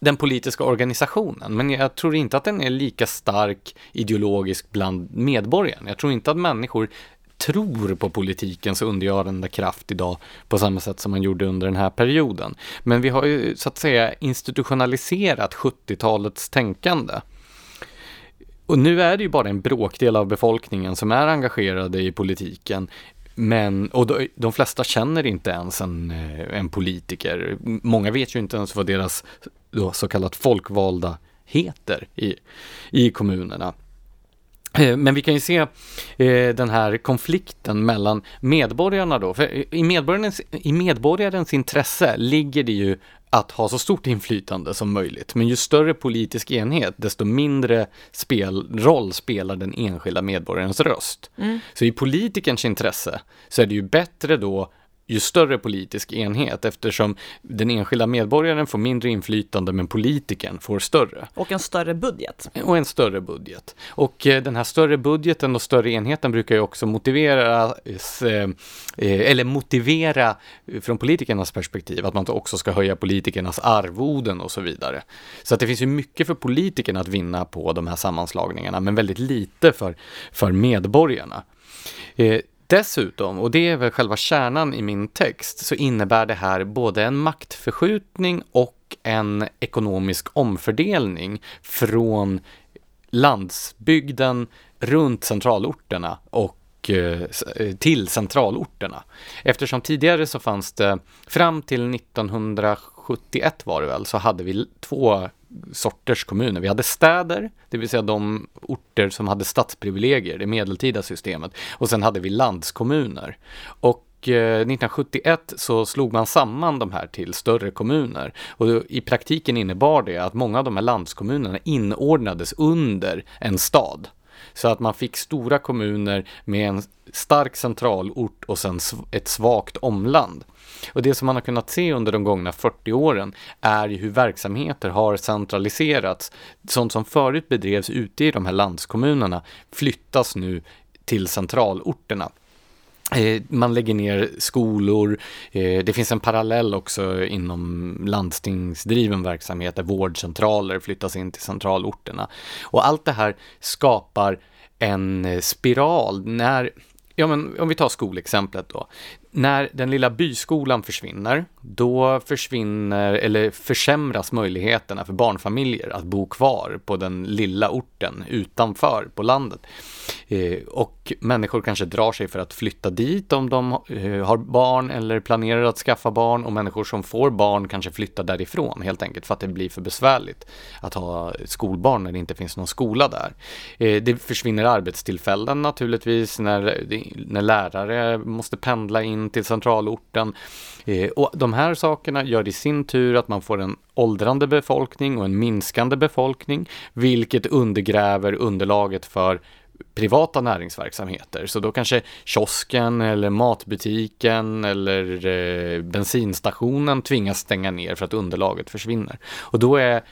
den politiska organisationen, men jag tror inte att den är lika stark ideologiskt bland medborgarna. Jag tror inte att människor tror på politikens undergörande kraft idag på samma sätt som man gjorde under den här perioden. Men vi har ju så att säga institutionaliserat 70-talets tänkande. Och nu är det ju bara en bråkdel av befolkningen som är engagerade i politiken. Men, och de, de flesta känner inte ens en, eh, en politiker. Många vet ju inte ens vad deras då, så kallat folkvalda heter i, i kommunerna. Eh, men vi kan ju se eh, den här konflikten mellan medborgarna då. För i medborgarens, I medborgarens intresse ligger det ju att ha så stort inflytande som möjligt. Men ju större politisk enhet, desto mindre spel, roll spelar den enskilda medborgarens röst. Mm. Så i politikerns intresse så är det ju bättre då ju större politisk enhet eftersom den enskilda medborgaren får mindre inflytande men politikern får större. Och en större budget. Och en större budget. Och eh, den här större budgeten och större enheten brukar ju också motivera, eh, eller motivera från politikernas perspektiv att man också ska höja politikernas arvoden och så vidare. Så att det finns ju mycket för politikerna att vinna på de här sammanslagningarna men väldigt lite för, för medborgarna. Dessutom, och det är väl själva kärnan i min text, så innebär det här både en maktförskjutning och en ekonomisk omfördelning från landsbygden runt centralorterna och eh, till centralorterna. Eftersom tidigare så fanns det, fram till 1971 var det väl, så hade vi två sorters kommuner. Vi hade städer, det vill säga de orter som hade stadsprivilegier, det medeltida systemet. Och sen hade vi landskommuner. Och eh, 1971 så slog man samman de här till större kommuner och i praktiken innebar det att många av de här landskommunerna inordnades under en stad. Så att man fick stora kommuner med en stark centralort och sen ett svagt omland. Och det som man har kunnat se under de gångna 40 åren är ju hur verksamheter har centraliserats. Sånt som förut bedrevs ute i de här landskommunerna flyttas nu till centralorterna. Eh, man lägger ner skolor, eh, det finns en parallell också inom landstingsdriven verksamhet där vårdcentraler flyttas in till centralorterna. Och allt det här skapar en eh, spiral när Ja, men om vi tar skolexemplet då när den lilla byskolan försvinner, då försvinner eller försämras möjligheterna för barnfamiljer att bo kvar på den lilla orten utanför på landet. Eh, och människor kanske drar sig för att flytta dit om de eh, har barn eller planerar att skaffa barn och människor som får barn kanske flyttar därifrån helt enkelt för att det blir för besvärligt att ha skolbarn när det inte finns någon skola där. Eh, det försvinner arbetstillfällen naturligtvis när, när lärare måste pendla in till centralorten. Och de här sakerna gör i sin tur att man får en åldrande befolkning och en minskande befolkning, vilket undergräver underlaget för privata näringsverksamheter. Så då kanske kiosken eller matbutiken eller eh, bensinstationen tvingas stänga ner för att underlaget försvinner. Och då är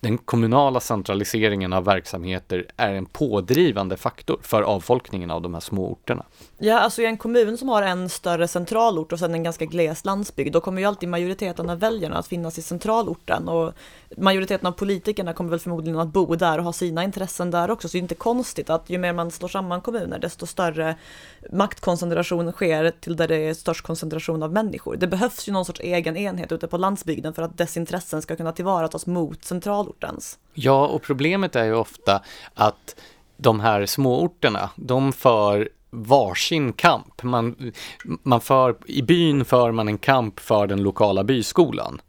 den kommunala centraliseringen av verksamheter är en pådrivande faktor för avfolkningen av de här små orterna. Ja, alltså i en kommun som har en större centralort och sen en ganska gles landsbygd, då kommer ju alltid majoriteten av väljarna att finnas i centralorten och majoriteten av politikerna kommer väl förmodligen att bo där och ha sina intressen där också, så det är inte konstigt att ju mer man slår samman kommuner, desto större maktkoncentration sker till där det är störst koncentration av människor. Det behövs ju någon sorts egen enhet ute på landsbygden för att dess intressen ska kunna tillvaratas mot centralortens. Ja, och problemet är ju ofta att de här småorterna, de för varsin kamp. Man, man för, I byn för man en kamp för den lokala byskolan.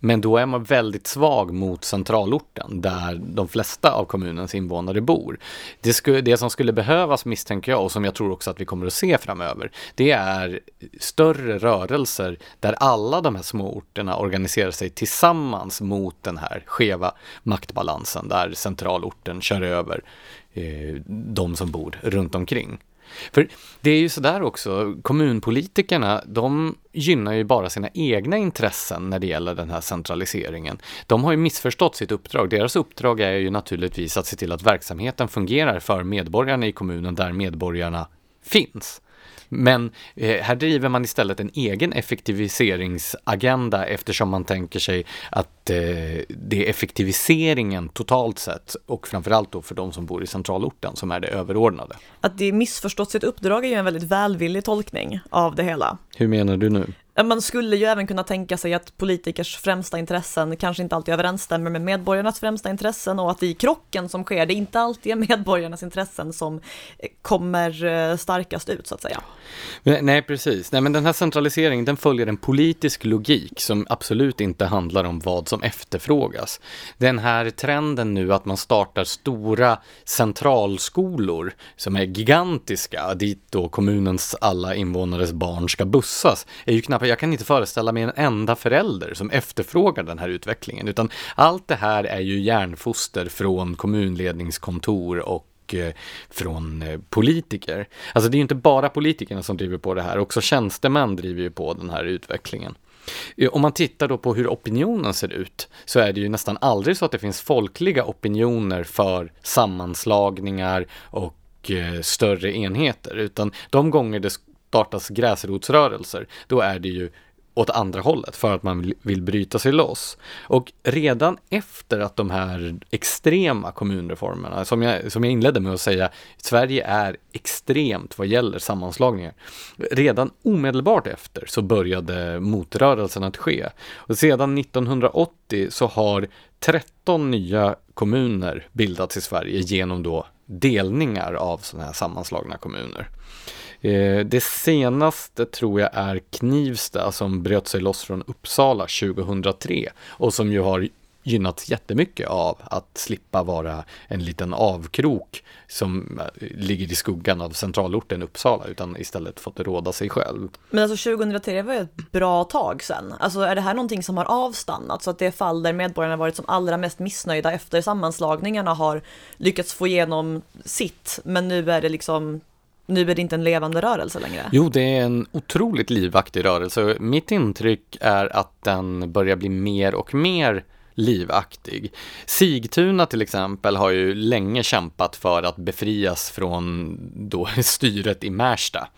Men då är man väldigt svag mot centralorten där de flesta av kommunens invånare bor. Det, skulle, det som skulle behövas misstänker jag och som jag tror också att vi kommer att se framöver, det är större rörelser där alla de här små orterna organiserar sig tillsammans mot den här skeva maktbalansen där centralorten kör över eh, de som bor runt omkring. För det är ju sådär också, kommunpolitikerna, de gynnar ju bara sina egna intressen när det gäller den här centraliseringen. De har ju missförstått sitt uppdrag. Deras uppdrag är ju naturligtvis att se till att verksamheten fungerar för medborgarna i kommunen där medborgarna finns. Men eh, här driver man istället en egen effektiviseringsagenda eftersom man tänker sig att eh, det är effektiviseringen totalt sett och framförallt då för de som bor i centralorten som är det överordnade. Att det missförstått sitt uppdrag är ju en väldigt välvillig tolkning av det hela. Hur menar du nu? Man skulle ju även kunna tänka sig att politikers främsta intressen kanske inte alltid överensstämmer med medborgarnas främsta intressen och att i krocken som sker, det är inte alltid är medborgarnas intressen som eh, kommer eh, starkast ut så att säga. Nej, precis. Nej, men den här centraliseringen, den följer en politisk logik som absolut inte handlar om vad som efterfrågas. Den här trenden nu att man startar stora centralskolor som är gigantiska, dit då kommunens alla invånares barn ska bussas, är ju knappt jag kan inte föreställa mig en enda förälder som efterfrågar den här utvecklingen, utan allt det här är ju hjärnfoster från kommunledningskontor och eh, från eh, politiker. Alltså det är ju inte bara politikerna som driver på det här, också tjänstemän driver ju på den här utvecklingen. Eh, om man tittar då på hur opinionen ser ut så är det ju nästan aldrig så att det finns folkliga opinioner för sammanslagningar och större enheter, utan de gånger det startas gräsrotsrörelser, då är det ju åt andra hållet för att man vill bryta sig loss. Och redan efter att de här extrema kommunreformerna, som jag, som jag inledde med att säga, Sverige är extremt vad gäller sammanslagningar. Redan omedelbart efter så började motrörelsen att ske. Och sedan 1980 så har 13 nya kommuner bildats i Sverige genom då delningar av sådana här sammanslagna kommuner. Eh, det senaste tror jag är Knivsta som bröt sig loss från Uppsala 2003 och som ju har gynnats jättemycket av att slippa vara en liten avkrok som eh, ligger i skuggan av centralorten Uppsala utan istället fått råda sig själv. Men alltså 2003 var ju ett bra tag sedan. Alltså är det här någonting som har avstannat så att det fall där medborgarna varit som allra mest missnöjda efter sammanslagningarna har lyckats få igenom sitt men nu är det liksom nu är det inte en levande rörelse längre? Jo, det är en otroligt livaktig rörelse. Mitt intryck är att den börjar bli mer och mer livaktig. Sigtuna till exempel har ju länge kämpat för att befrias från då styret i Märsta.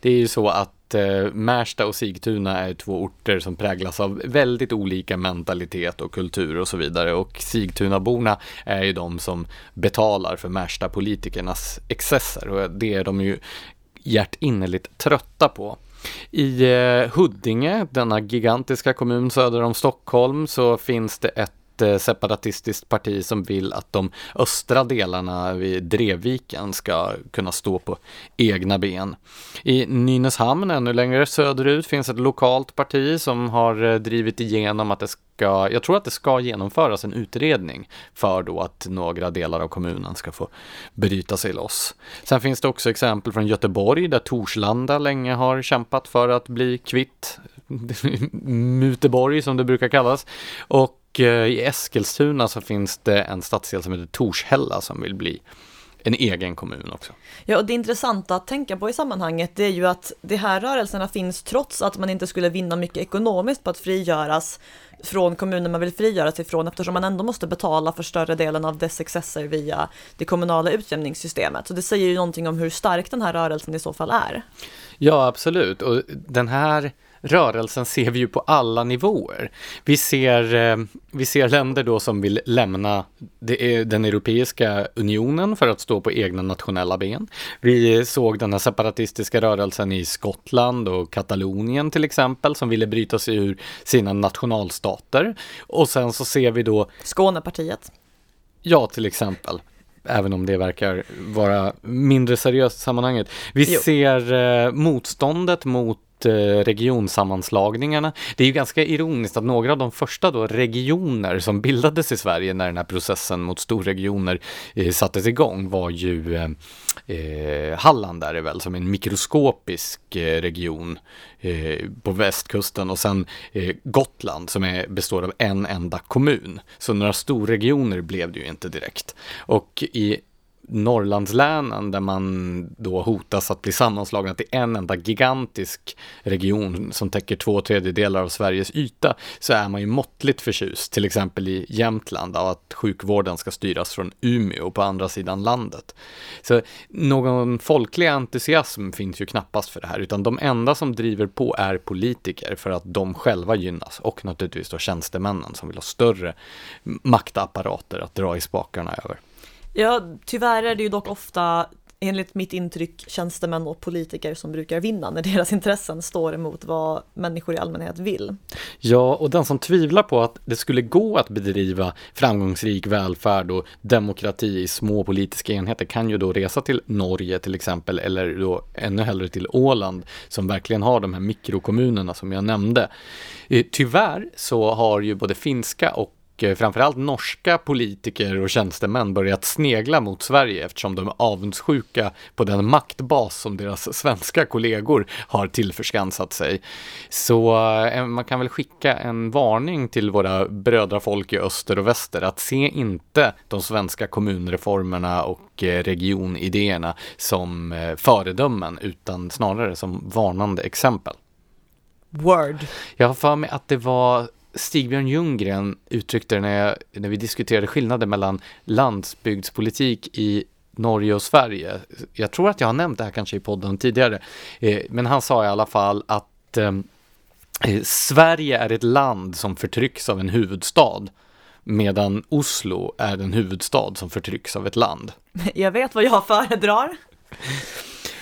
Det är ju så att eh, Märsta och Sigtuna är två orter som präglas av väldigt olika mentalitet och kultur och så vidare och Sigtunaborna är ju de som betalar för Märsta-politikernas excesser och det är de ju hjärtinnerligt trötta på. I eh, Huddinge, denna gigantiska kommun söder om Stockholm, så finns det ett ett eh, separatistiskt parti som vill att de östra delarna vid Drevviken ska kunna stå på egna ben. I Nynäshamn, ännu längre söderut, finns ett lokalt parti som har eh, drivit igenom att det ska, jag tror att det ska genomföras en utredning för då att några delar av kommunen ska få bryta sig loss. Sen finns det också exempel från Göteborg där Torslanda länge har kämpat för att bli kvitt Muteborg som det brukar kallas. Och Eh, i Eskilstuna så finns det en stadsdel som heter Torshälla som vill bli en egen kommun också. Ja, och det intressanta att tänka på i sammanhanget det är ju att de här rörelserna finns trots att man inte skulle vinna mycket ekonomiskt på att frigöras från kommunen man vill frigöra sig från eftersom man ändå måste betala för större delen av dess excesser via det kommunala utjämningssystemet. Så det säger ju någonting om hur stark den här rörelsen i så fall är. Ja, absolut. Och den här rörelsen ser vi ju på alla nivåer. Vi ser, eh, vi ser länder då som vill lämna den Europeiska unionen för att stå på egna nationella ben. Vi såg den här separatistiska rörelsen i Skottland och Katalonien till exempel som ville bryta sig ur sina nationalstater. Och sen så ser vi då Skånepartiet. Ja, till exempel även om det verkar vara mindre seriöst i sammanhanget. Vi jo. ser eh, motståndet mot Eh, regionsammanslagningarna. Det är ju ganska ironiskt att några av de första då regioner som bildades i Sverige när den här processen mot storregioner eh, sattes igång var ju eh, eh Halland där är väl som en mikroskopisk eh, region eh, på västkusten och sen eh, Gotland som är, består av en enda kommun. Så några storregioner blev det ju inte direkt. Och i Norrlandslänen där man då hotas att bli sammanslagna till en enda gigantisk region som täcker två tredjedelar av Sveriges yta så är man ju måttligt förtjust, till exempel i Jämtland, av att sjukvården ska styras från Umeå på andra sidan landet. Så någon folklig entusiasm finns ju knappast för det här, utan de enda som driver på är politiker för att de själva gynnas och naturligtvis då tjänstemännen som vill ha större maktapparater att dra i spakarna över. Ja, tyvärr är det ju dock ofta enligt mitt intryck tjänstemän och politiker som brukar vinna när deras intressen står emot vad människor i allmänhet vill. Ja, och den som tvivlar på att det skulle gå att bedriva framgångsrik välfärd och demokrati i små politiska enheter kan ju då resa till Norge till exempel eller då ännu hellre till Åland som verkligen har de här mikrokommunerna som jag nämnde. Eh, tyvärr så har ju både finska och eh, framförallt norska politiker och tjänstemän börjat snegla mot Sverige eftersom de är avundsjuka på den maktbas som deras svenska kollegor har tillförskansat sig. Så eh, man kan väl skicka en varning till våra brödrafolk i öster och väster att se inte de svenska kommunreformerna och eh, regionidéerna som föredömen utan snarare som varnande exempel. Word. Jag har för mig att det var Stigbjörn Ljunggren uttryckte det när, jag, när vi diskuterade skillnaden mellan landsbygdspolitik i Norge och Sverige. Jag tror att jag har nämnt det här kanske i podden tidigare, eh, men han sa i alla fall att ehm, eh, Sverige är ett land som förtrycks av en huvudstad, medan Oslo är en huvudstad som förtrycks av ett land. Jag vet vad jag föredrar.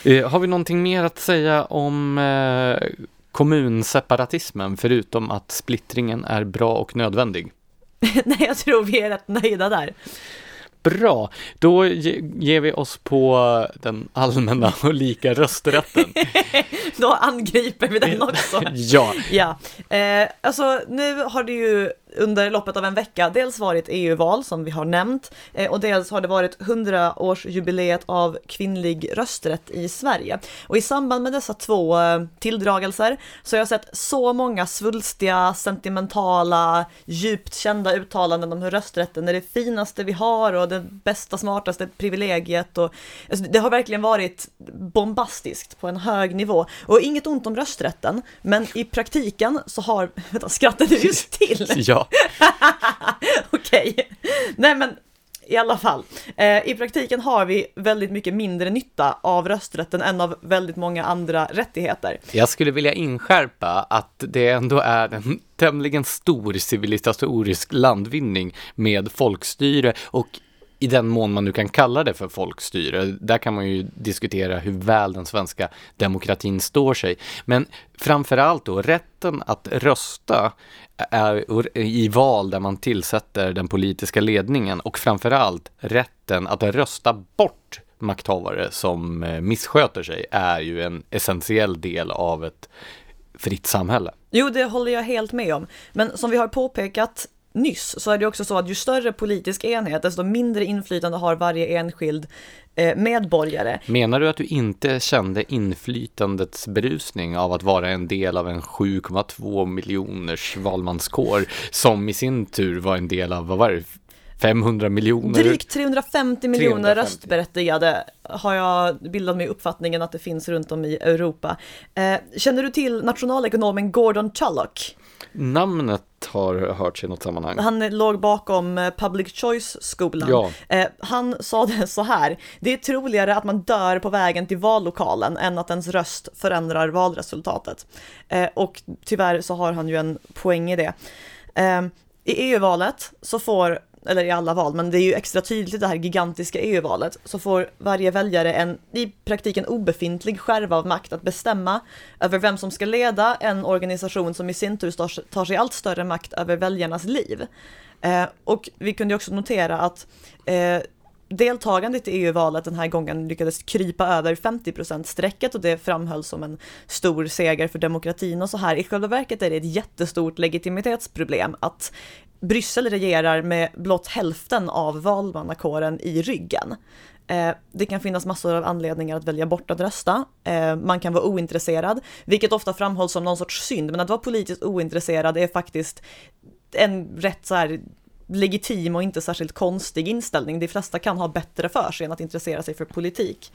Eh, har vi någonting mer att säga om eh, kommunseparatismen förutom att splittringen är bra och nödvändig? Nej, jag tror vi är rätt nöjda där. Bra, då ge, ger vi oss på den allmänna och lika rösträtten. då angriper vi den också. ja. ja. Eh, alltså nu har det ju under loppet av en vecka dels varit EU-val som vi har nämnt eh, och dels har det varit 100-årsjubileet av kvinnlig rösträtt i Sverige. Och i samband med dessa två eh, tilldragelser så har jag sett så många svulstiga, sentimentala, djupt kända uttalanden om hur rösträtten är det finaste vi har och det bästa, smartaste privilegiet. Och, alltså, det har verkligen varit bombastiskt på en hög nivå. Och inget ont om rösträtten, men i praktiken så har, vänta, skrattade du just till? ja. Okej. Okay. Nej men i alla fall, eh, i praktiken har vi väldigt mycket mindre nytta av rösträtten än av väldigt många andra rättigheter. Jag skulle vilja inskärpa att det ändå är en tämligen stor civilisatorisk landvinning med folkstyre och i den mån man nu kan kalla det för folkstyre. Där kan man ju diskutera hur väl den svenska demokratin står sig. Men framförallt då rätten att rösta är i val där man tillsätter den politiska ledningen och framförallt rätten att rösta bort makthavare som eh, missköter sig är ju en essentiell del av ett fritt samhälle. Jo, det håller jag helt med om. Men som vi har påpekat nyss så är det också så att ju större politisk enhet, desto mindre inflytande har varje enskild eh, medborgare. Menar du att du inte kände inflytandets berusning av att vara en del av en 7,2 miljoners valmanskår som i sin tur var en del av, vad var det, 500 miljoner? Drygt 350 miljoner 350. röstberättigade har jag bildat mig uppfattningen att det finns runt om i Europa. Eh, känner du till nationalekonomen Gordon Tullock? Namnet har hörts i något sammanhang. Han låg bakom eh, Public Choice-skolan. Ja. Eh, han sa det så här, det är troligare att man dör på vägen till vallokalen än att ens röst förändrar valresultatet. Eh, och tyvärr så har han ju en poäng i det. I EU-valet så får eller i alla val, men det är ju extra tydligt det här gigantiska EU-valet, så får varje väljare en i praktiken obefintlig skärva av makt att bestämma över vem som ska leda en organisation som i sin tur tar sig allt större makt över väljarnas liv. Eh, och vi kunde också notera att eh, deltagandet i EU-valet den här gången lyckades krypa över 50 strecket och det framhölls som en stor seger för demokratin och så här. I själva verket är det ett jättestort legitimitetsproblem att Bryssel regerar med blott hälften av valmannakåren i ryggen. Eh, det kan finnas massor av anledningar att välja bort att rösta. Eh, man kan vara ointresserad, vilket ofta framhålls som någon sorts synd, men att vara politiskt ointresserad är faktiskt en rätt så här legitim och inte särskilt konstig inställning. De flesta kan ha bättre för sig än att intressera sig för politik.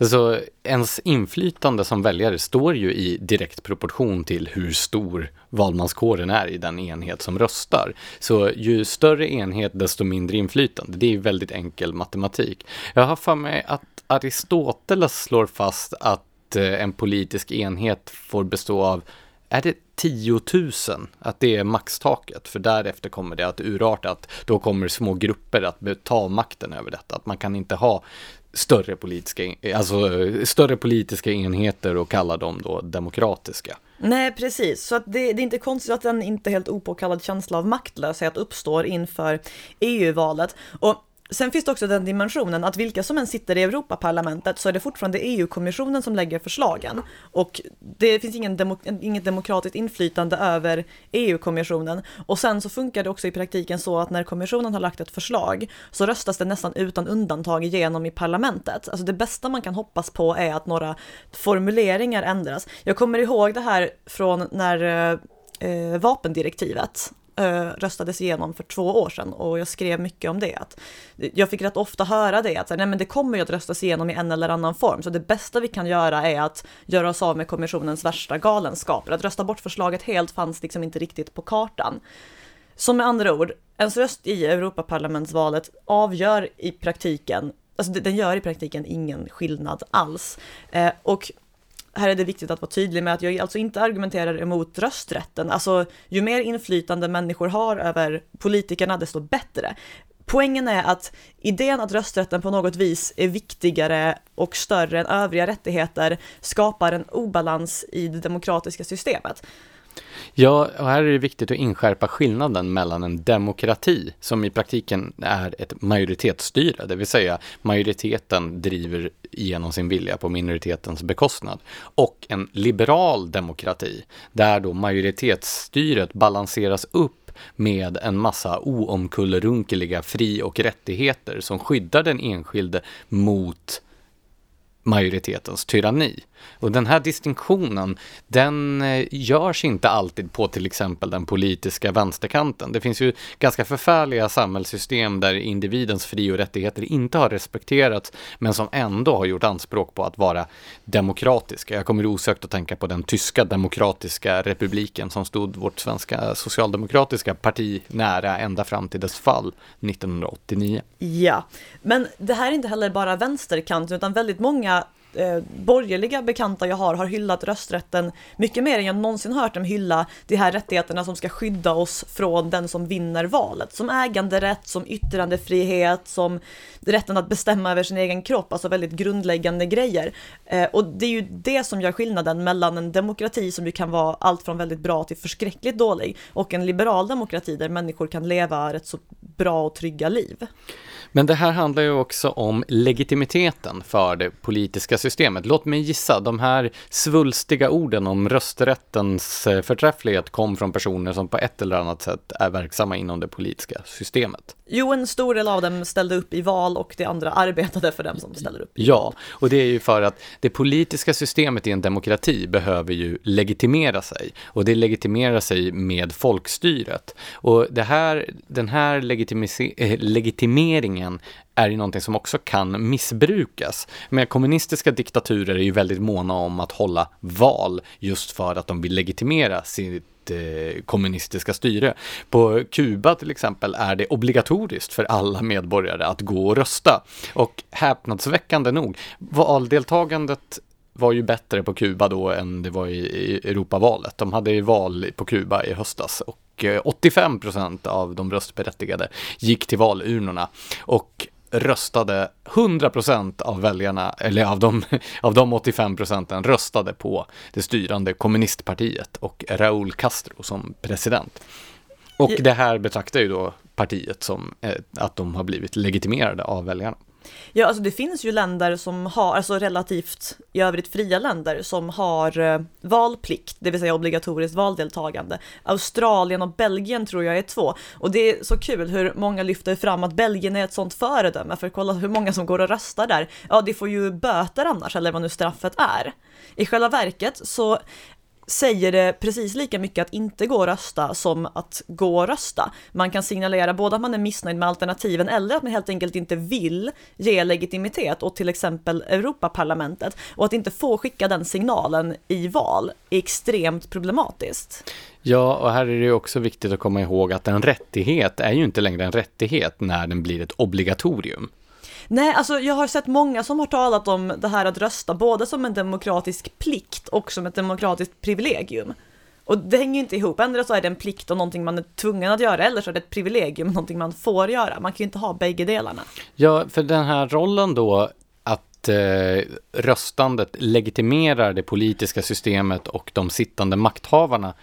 Så ens inflytande som väljare står ju i direkt proportion till hur stor valmanskåren är i den enhet som röstar. Så ju större enhet desto mindre inflytande. Det är väldigt enkel matematik. Jag har för mig att Aristoteles slår fast att eh, en politisk enhet får bestå av är det 10 000, att det är maxtaket, för därefter kommer det att urarta, att då kommer små grupper att ta makten över detta, att man kan inte ha större politiska, alltså större politiska enheter och kalla dem då demokratiska. Nej, precis. Så att det, det, är inte konstigt att en inte helt opåkallad känsla av maktlöshet uppstår inför EU-valet. Och Sen finns det också den dimensionen att vilka som än sitter i Europaparlamentet så är det fortfarande EU-kommissionen som lägger förslagen. Och det finns ingen demok inget demokratiskt inflytande över EU-kommissionen. Och sen så funkar det också i praktiken så att när kommissionen har lagt ett förslag så röstas det nästan utan undantag igenom i parlamentet. Alltså det bästa man kan hoppas på är att några formuleringar ändras. Jag kommer ihåg det här från när eh, eh vapendirektivet eh, röstades igenom för två år sedan och jag skrev mycket om det. Att jag fick rätt ofta höra det, att nej, men det kommer ju att röstas igenom i en eller annan form, så det bästa vi kan göra är att göra oss av med kommissionens värsta galenskaper. Att rösta bort förslaget helt fanns liksom inte riktigt på kartan. Så med andra ord, ens röst i Europaparlamentsvalet avgör i praktiken Alltså den gör i praktiken ingen skillnad alls. Eh, och här är det viktigt att vara tydlig med att jag alltså inte argumenterar emot rösträtten. Alltså, ju mer inflytande människor har över politikerna, desto bättre. Poängen är att idén att rösträtten på något vis är viktigare och större än övriga rättigheter skapar en obalans i det demokratiska systemet. Ja, och här är det viktigt att inskärpa skillnaden mellan en demokrati, som i praktiken är ett majoritetsstyre, det vill säga majoriteten driver igenom sin vilja på minoritetens bekostnad, och en liberal demokrati, där då majoritetsstyret balanseras upp med en massa oomkullrunkeliga fri och rättigheter som skyddar den enskilde mot majoritetens tyranni. Och den här distinktionen, den eh, görs inte alltid på till exempel den politiska vänsterkanten. Det finns ju ganska förfärliga samhällssystem där individens fri och rättigheter inte har respekterats, men som ändå har gjort anspråk på att vara demokratiska. Jag kommer osökt att tänka på den tyska demokratiska republiken som stod vårt svenska socialdemokratiska parti nära ända fram till dess fall 1989. Ja, men det här är inte heller bara vänsterkanten, utan väldigt många eh, borgerliga bekanta jag har har hyllat rösträtten mycket mer än jag någonsin hört dem hylla de här rättigheterna som ska skydda oss från den som vinner valet. Som äganderätt, som yttrandefrihet, som rätten att bestämma över sin egen kropp, alltså väldigt grundläggande grejer. Eh, och det är ju det som gör skillnaden mellan en demokrati som ju kan vara allt från väldigt bra till förskräckligt dålig och en liberal demokrati där människor kan leva rätt så bra och trygga liv. Men det här handlar ju också om legitimiteten för det politiska systemet. Låt mig gissa, de här svulstiga orden om rösträttens eh, förträfflighet kom från personer som på ett eller annat sätt är verksamma inom det politiska systemet. Jo, en stor del av dem ställde upp i val och de andra arbetade för dem som ställer upp. Ja, och det är ju för att det politiska systemet i en demokrati behöver ju legitimera sig och det legitimerar sig med folkstyret. Och det här, den här äh, legitimeringen är ju någonting som också kan missbrukas. Men kommunistiska diktaturer är ju väldigt måna om att hålla val just för att de vill legitimera sitt Eh, kommunistiska styre. På Kuba till exempel är det obligatoriskt för alla medborgare att gå och rösta. Och häpnadsväckande nog, valdeltagandet var ju bättre på Kuba då än det var i Europavalet. De hade ju val på Kuba i höstas och eh, 85 procent av de röstberättigade gick till valurnorna. Och röstade 100% av väljarna, eller av de, av de 85 procenten röstade på det styrande kommunistpartiet och Raúl Castro som president. Och det här betraktar ju då partiet som eh, att de har blivit legitimerade av väljarna. Ja, alltså det finns ju länder som har, alltså relativt i övrigt fria länder som har eh, valplikt, det vill säga obligatoriskt valdeltagande. Australien och Belgien tror jag är två. Och det är så kul hur många lyfter fram att Belgien är ett sånt föredöme, för kolla hur många som går och röstar där. Ja, de får ju böter annars, eller vad nu straffet är. I själva verket så säger det precis lika mycket att inte gå och rösta som att gå och rösta. Man kan signalera både att man är missnöjd med alternativen eller att man helt enkelt inte vill ge legitimitet åt till exempel Europaparlamentet och att inte få skicka den signalen i val är extremt problematiskt. Ja, och här är det också viktigt att komma ihåg att en rättighet är ju inte längre en rättighet när den blir ett obligatorium. Nej, alltså jag har sett många som har talat om det här att rösta både som en demokratisk plikt och som ett demokratiskt privilegium. Och det hänger ju inte ihop, ändå så är det en plikt och någonting man är tvungen att göra, eller så är det ett privilegium, någonting man får göra. Man kan ju inte ha bägge delarna. Ja, för den här rollen då att eh, röstandet legitimerar det politiska systemet och de sittande makthavarna,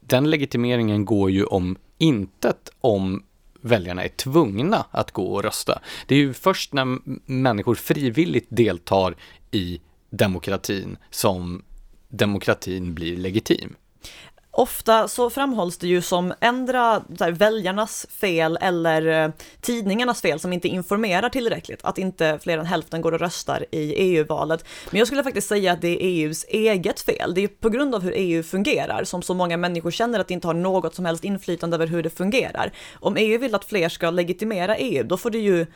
den legitimeringen går ju om intet om väljarna är tvungna att gå och rösta. Det är ju först när människor frivilligt deltar i demokratin som demokratin blir legitim. Ofta så framhålls det ju som ändra här, väljarnas fel eller eh, tidningarnas fel som inte informerar tillräckligt, att inte fler än hälften går och röstar i EU-valet. Men jag skulle faktiskt säga att det är EUs eget fel. Det är på grund av hur EU fungerar som så många människor känner att det inte har något som helst inflytande över hur det fungerar. Om EU vill att fler ska legitimera EU, då får det ju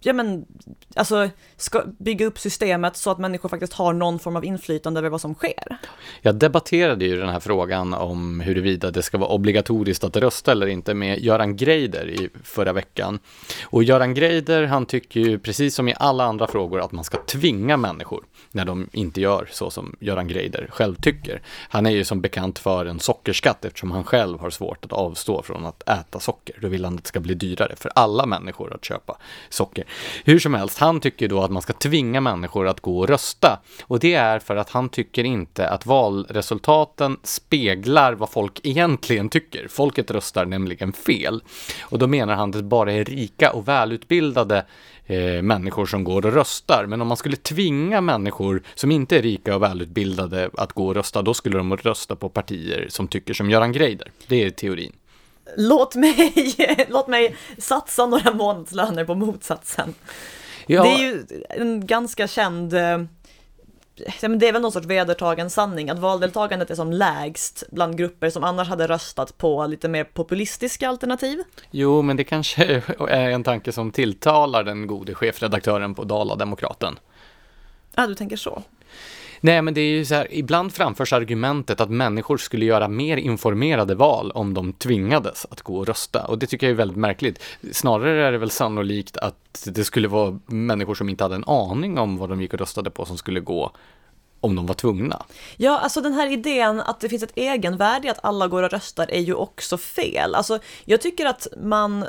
ja men, alltså, ska bygga upp systemet så att människor faktiskt har någon form av inflytande över vad som sker. Jag debatterade ju den här frågan om huruvida det ska vara obligatoriskt att rösta eller inte med Göran Greider i förra veckan. Och Göran Greider, han tycker ju precis som i alla andra frågor att man ska tvinga människor när de inte gör så som Göran Greider själv tycker. Han är ju som bekant för en sockerskatt eftersom han själv har svårt att avstå från att äta socker. Då vill han att det ska bli dyrare för alla människor att köpa socker. Hur som helst, han tycker då att man ska tvinga människor att gå och rösta. Och det är för att han tycker inte att valresultaten speglar vad folk egentligen tycker. Folket röstar nämligen fel. Och då menar han att det bara är rika och välutbildade eh, människor som går och röstar. Men om man skulle tvinga människor som inte är rika och välutbildade att gå och rösta, då skulle de rösta på partier som tycker som Göran Greider. Det är teorin. Låt mig, låt mig satsa några månadslöner på motsatsen. Ja, Det är ju en ganska känd, eh, det är väl någon sorts vedertagen sanning att valdeltagandet är som lägst bland grupper som annars hade röstat på lite mer populistiska alternativ. Jo, men det kanske är en tanke som tilltalar den gode chefredaktören på Dala-Demokraten. Ja, du tänker så. Nej, men det är ju så här, ibland framförs argumentet att människor skulle göra mer informerade val om de tvingades att gå och rösta. Och det tycker jag är väldigt märkligt. Snarare är det väl sannolikt att det skulle vara människor som inte hade en aning om vad de gick och röstade på som skulle gå om de var tvungna. Ja, alltså den här idén att det finns ett egenvärde i att alla går och röstar är ju också fel. Alltså, jag tycker att man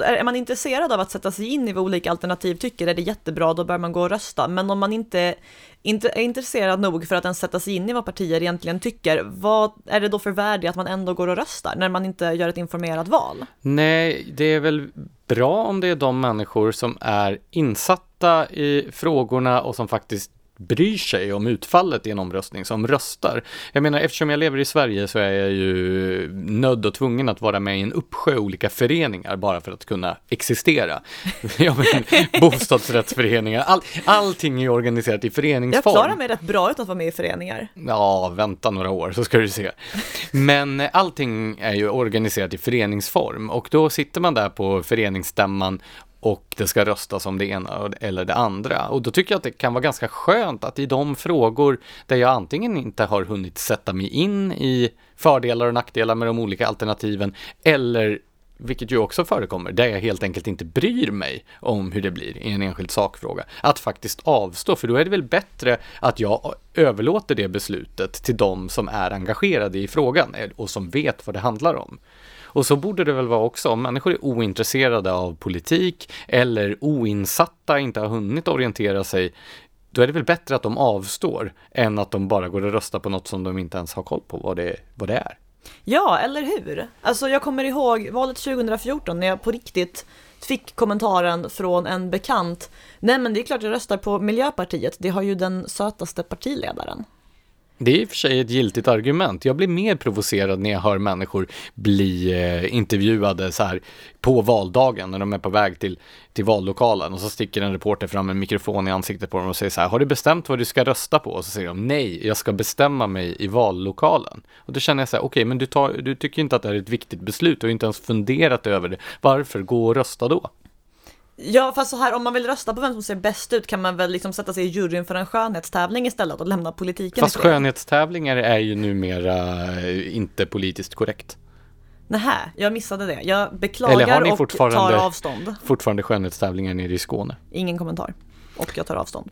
är man intresserad av att sätta sig in i vad olika alternativ tycker är det jättebra, då bör man gå och rösta. Men om man inte, inte är intresserad nog för att ens sätta sig in i vad partier egentligen tycker, vad är det då för värde att man ändå går och röstar när man inte gör ett informerat val? Nej, det är väl bra om det är de människor som är insatta i frågorna och som faktiskt bryr sig om utfallet i en omröstning som röstar. Jag menar, eftersom jag lever i Sverige så är jag ju nödd och tvungen att vara med i en uppsjö olika föreningar bara för att kunna existera. ja, men, bostadsrättsföreningar, all, allting är organiserat i Jag föreningsform. klarar mig rätt bra utan att vara med i föreningar. Ja, vänta några år så ska du se. Men eh, allting är ju organiserat i föreningsform och då sitter man där på föreningsstämman och det ska röstas om det ena eller det andra. Och då tycker jag att det kan vara ganska skönt att i de frågor där jag antingen inte har hunnit sätta mig in i fördelar och nackdelar med de olika alternativen eller vilket ju också förekommer, där jag helt enkelt inte bryr mig om hur det blir i en enskild sakfråga. Att faktiskt avstå, för då är det väl bättre att jag överlåter det beslutet till de som är engagerade i frågan och som vet vad det handlar om. Och så borde det väl vara också, om människor är ointresserade av politik eller oinsatta, inte har hunnit orientera sig, då är det väl bättre att de avstår än att de bara går och röstar på något som de inte ens har koll på vad det, vad det är. Ja, eller hur? Alltså jag kommer ihåg valet 2014 när jag på riktigt fick kommentaren från en bekant. Nej men det är klart jag röstar på Miljöpartiet, det har ju den sötaste partiledaren. Det är i och för sig ett giltigt argument. Jag blir mer provocerad när jag hör människor bli eh, intervjuade så här på valdagen när de är på väg till, till vallokalen och så sticker en reporter fram en mikrofon i ansiktet på dem och säger så här, har du bestämt vad du ska rösta på? Och så säger de, nej, jag ska bestämma mig i vallokalen. Och då känner jag så här, okej, okay, men du, tar, du tycker inte att det är ett viktigt beslut, du har inte ens funderat över det. Varför gå och rösta då? Ja, fast så här, om man vill rösta på vem som ser bäst ut kan man väl liksom sätta sig i juryn för en skönhetstävling istället och lämna politiken Fast skönhetstävlingar är ju numera eh, inte politiskt korrekt. Nähä, jag missade det. Jag Eller har beklagar ni och tar avstånd. Fortfarande skönhetstävlingar nere i Skåne. Ingen kommentar. Och jag tar avstånd.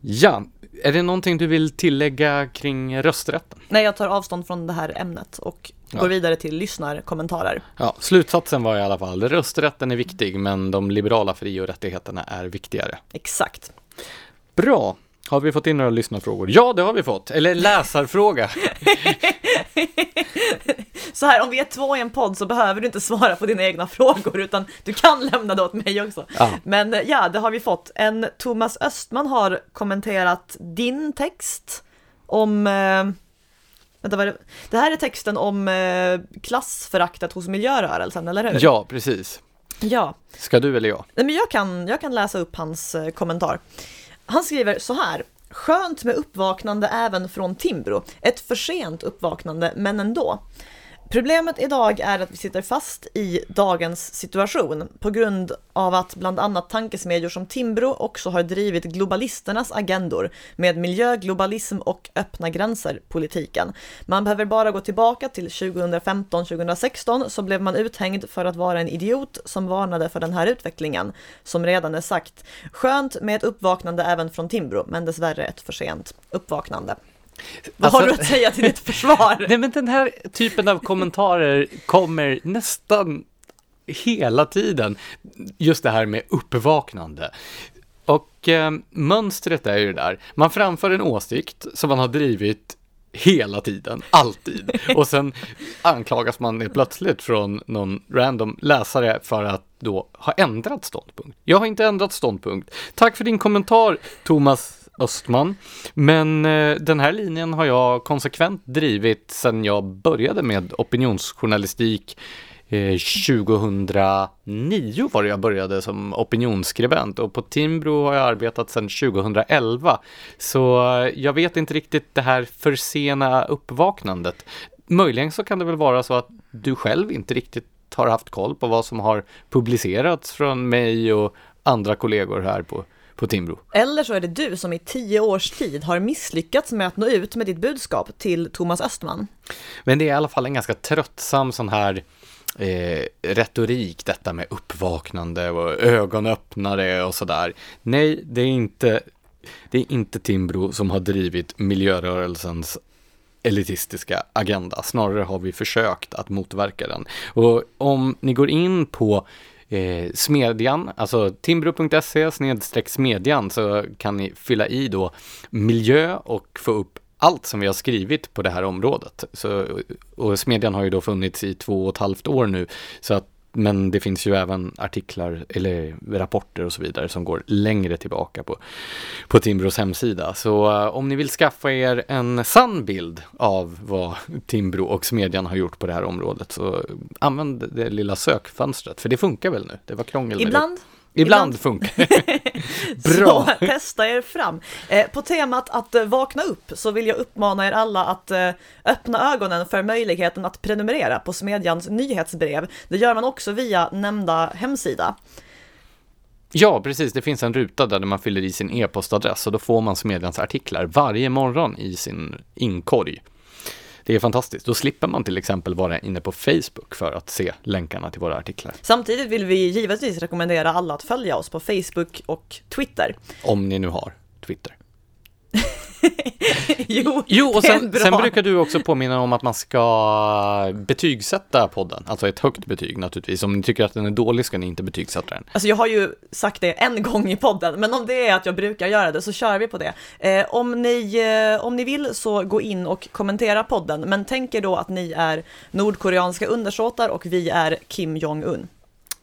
Ja, är det någonting du vill tillägga kring rösträtten? Nej, jag tar avstånd från det här ämnet och Ja. går vidare till lyssnarkommentarer. Ja, slutsatsen var i alla fall, rösträtten är viktig, men de liberala fri och rättigheterna är viktigare. Exakt. Bra! Har vi fått in några lyssnarfrågor? Ja, det har vi fått. Eller läsarfråga. Så här, om vi är två i en podd så behöver du inte svara på dina egna frågor, utan du kan lämna det åt mig också. Ja. Men eh, ja, det har vi fått. En Thomas Östman har kommenterat din text om eh, Vänta, vad är det? det här är texten om eh, klassföraktet hos miljörörelsen, eller hur? Ja, precis. Ja. Ska du eller jag? Nej, men jag kan, jag kan läsa upp hans eh, kommentar. Han skriver så här. Skönt med uppvaknande även från Timbro. Ett för sent uppvaknande, men ändå. Problemet idag är att vi sitter fast i dagens situation på grund av att bland annat tankesmedjor som Timbro också har drivit globalisternas agendor med miljö, globalism och öppna gränser-politiken. Man behöver bara gå tillbaka till 2015-2016 så blev man uthängd för att vara en idiot som varnade för den här utvecklingen. Som redan är sagt, skönt med ett uppvaknande även från Timbro, men dessvärre ett för sent uppvaknande. Vad har Alltså- du att säga till ditt försvar? Nej, men den här typen av kommentarer kommer nästan hela tiden. Just det här med uppvaknande. Och eh, mönstret är ju det där, man framför en åsikt som man har drivit hela tiden, alltid. Och sen anklagas man plötsligt från någon random läsare för att då ha ändrat ståndpunkt. Jag har inte ändrat ståndpunkt. Tack för din kommentar, Thomas Östman. Men eh, den här linjen har jag konsekvent drivit sedan jag började med opinionsjournalistik. Eh, 2009 var det jag började som opinionsskribent och på Timbro har jag arbetat sedan 2011. Så eh, jag vet inte riktigt det här för sena uppvaknandet. Möjligen så kan det väl vara så att du själv inte riktigt har haft koll på vad som har publicerats från mig och andra kollegor här på, på Timbro. Eller så är det du som i tio års tid har misslyckats med att nå ut med ditt budskap till Thomas Östman. Men det är i alla fall en ganska tröttsam sån här eh, retorik, detta med uppvaknande och ögonöppnare och sådär. Nej, det är inte, det är inte Timbro som har drivit miljörörelsens elitistiska agenda. Snarare har vi försökt att motverka den. Och om ni går in på eh, Smedjan, alltså timbro.se snedstreck smedjan så kan ni fylla i då miljö och få upp allt som vi har skrivit på det här området. Så, och Smedjan har ju då funnits i två och ett halvt år nu, så att, men det finns ju även artiklar eller rapporter och så vidare som går längre tillbaka på, på Timbros hemsida. Så eh, om ni vill skaffa er en sann bild av vad Timbro och Smedjan har gjort på det här området så använd det lilla sökfönstret, för det funkar väl nu? Det var krångel med Ibland, det. Ibland funkar det. Bra! så testa er fram. Eh, på temat att eh, vakna upp så vill jag uppmana er alla att eh, öppna ögonen för möjligheten att prenumerera på Smedjans nyhetsbrev. Det gör man också via nämnda hemsida. Ja, precis. Det finns en ruta där man fyller i sin e-postadress och då får man Smedjans artiklar varje morgon i sin inkorg. Det är fantastiskt. Då slipper man till exempel vara inne på Facebook för att se länkarna till våra artiklar. Samtidigt vill vi givetvis rekommendera alla att följa oss på Facebook och Twitter. Om ni nu har Twitter. jo, Jo, och sen, sen brukar du också påminna om att man ska betygsätta podden. Alltså ett högt betyg naturligtvis. Om ni tycker att den är dålig ska ni inte betygsätta den. Alltså jag har ju sagt det en gång i podden, men om det är att jag brukar göra det så kör vi på det. Eh, om, ni, eh, om ni vill så gå in och kommentera podden, men tänk er då att ni är nordkoreanska undersåtar och vi är Kim Jong-Un.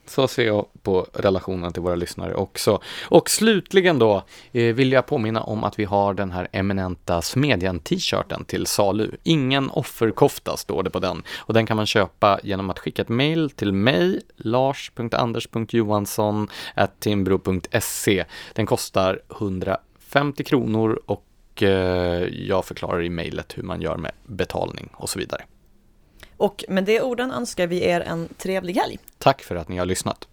Så ser jag på relationen till våra lyssnare också. Och slutligen då eh, vill jag påminna om att vi har den här eminenta Smedjan-t-shirten till salu. Ingen offerkofta står det på den. Och den kan man köpa genom att skicka ett mail till mig, lars.anders.johansson timbro.se. Den kostar 150 kronor och eh, jag förklarar i mejlet hur man gör med betalning och så vidare. Och med de orden önskar vi er en trevlig helg. Tack för att ni har lyssnat.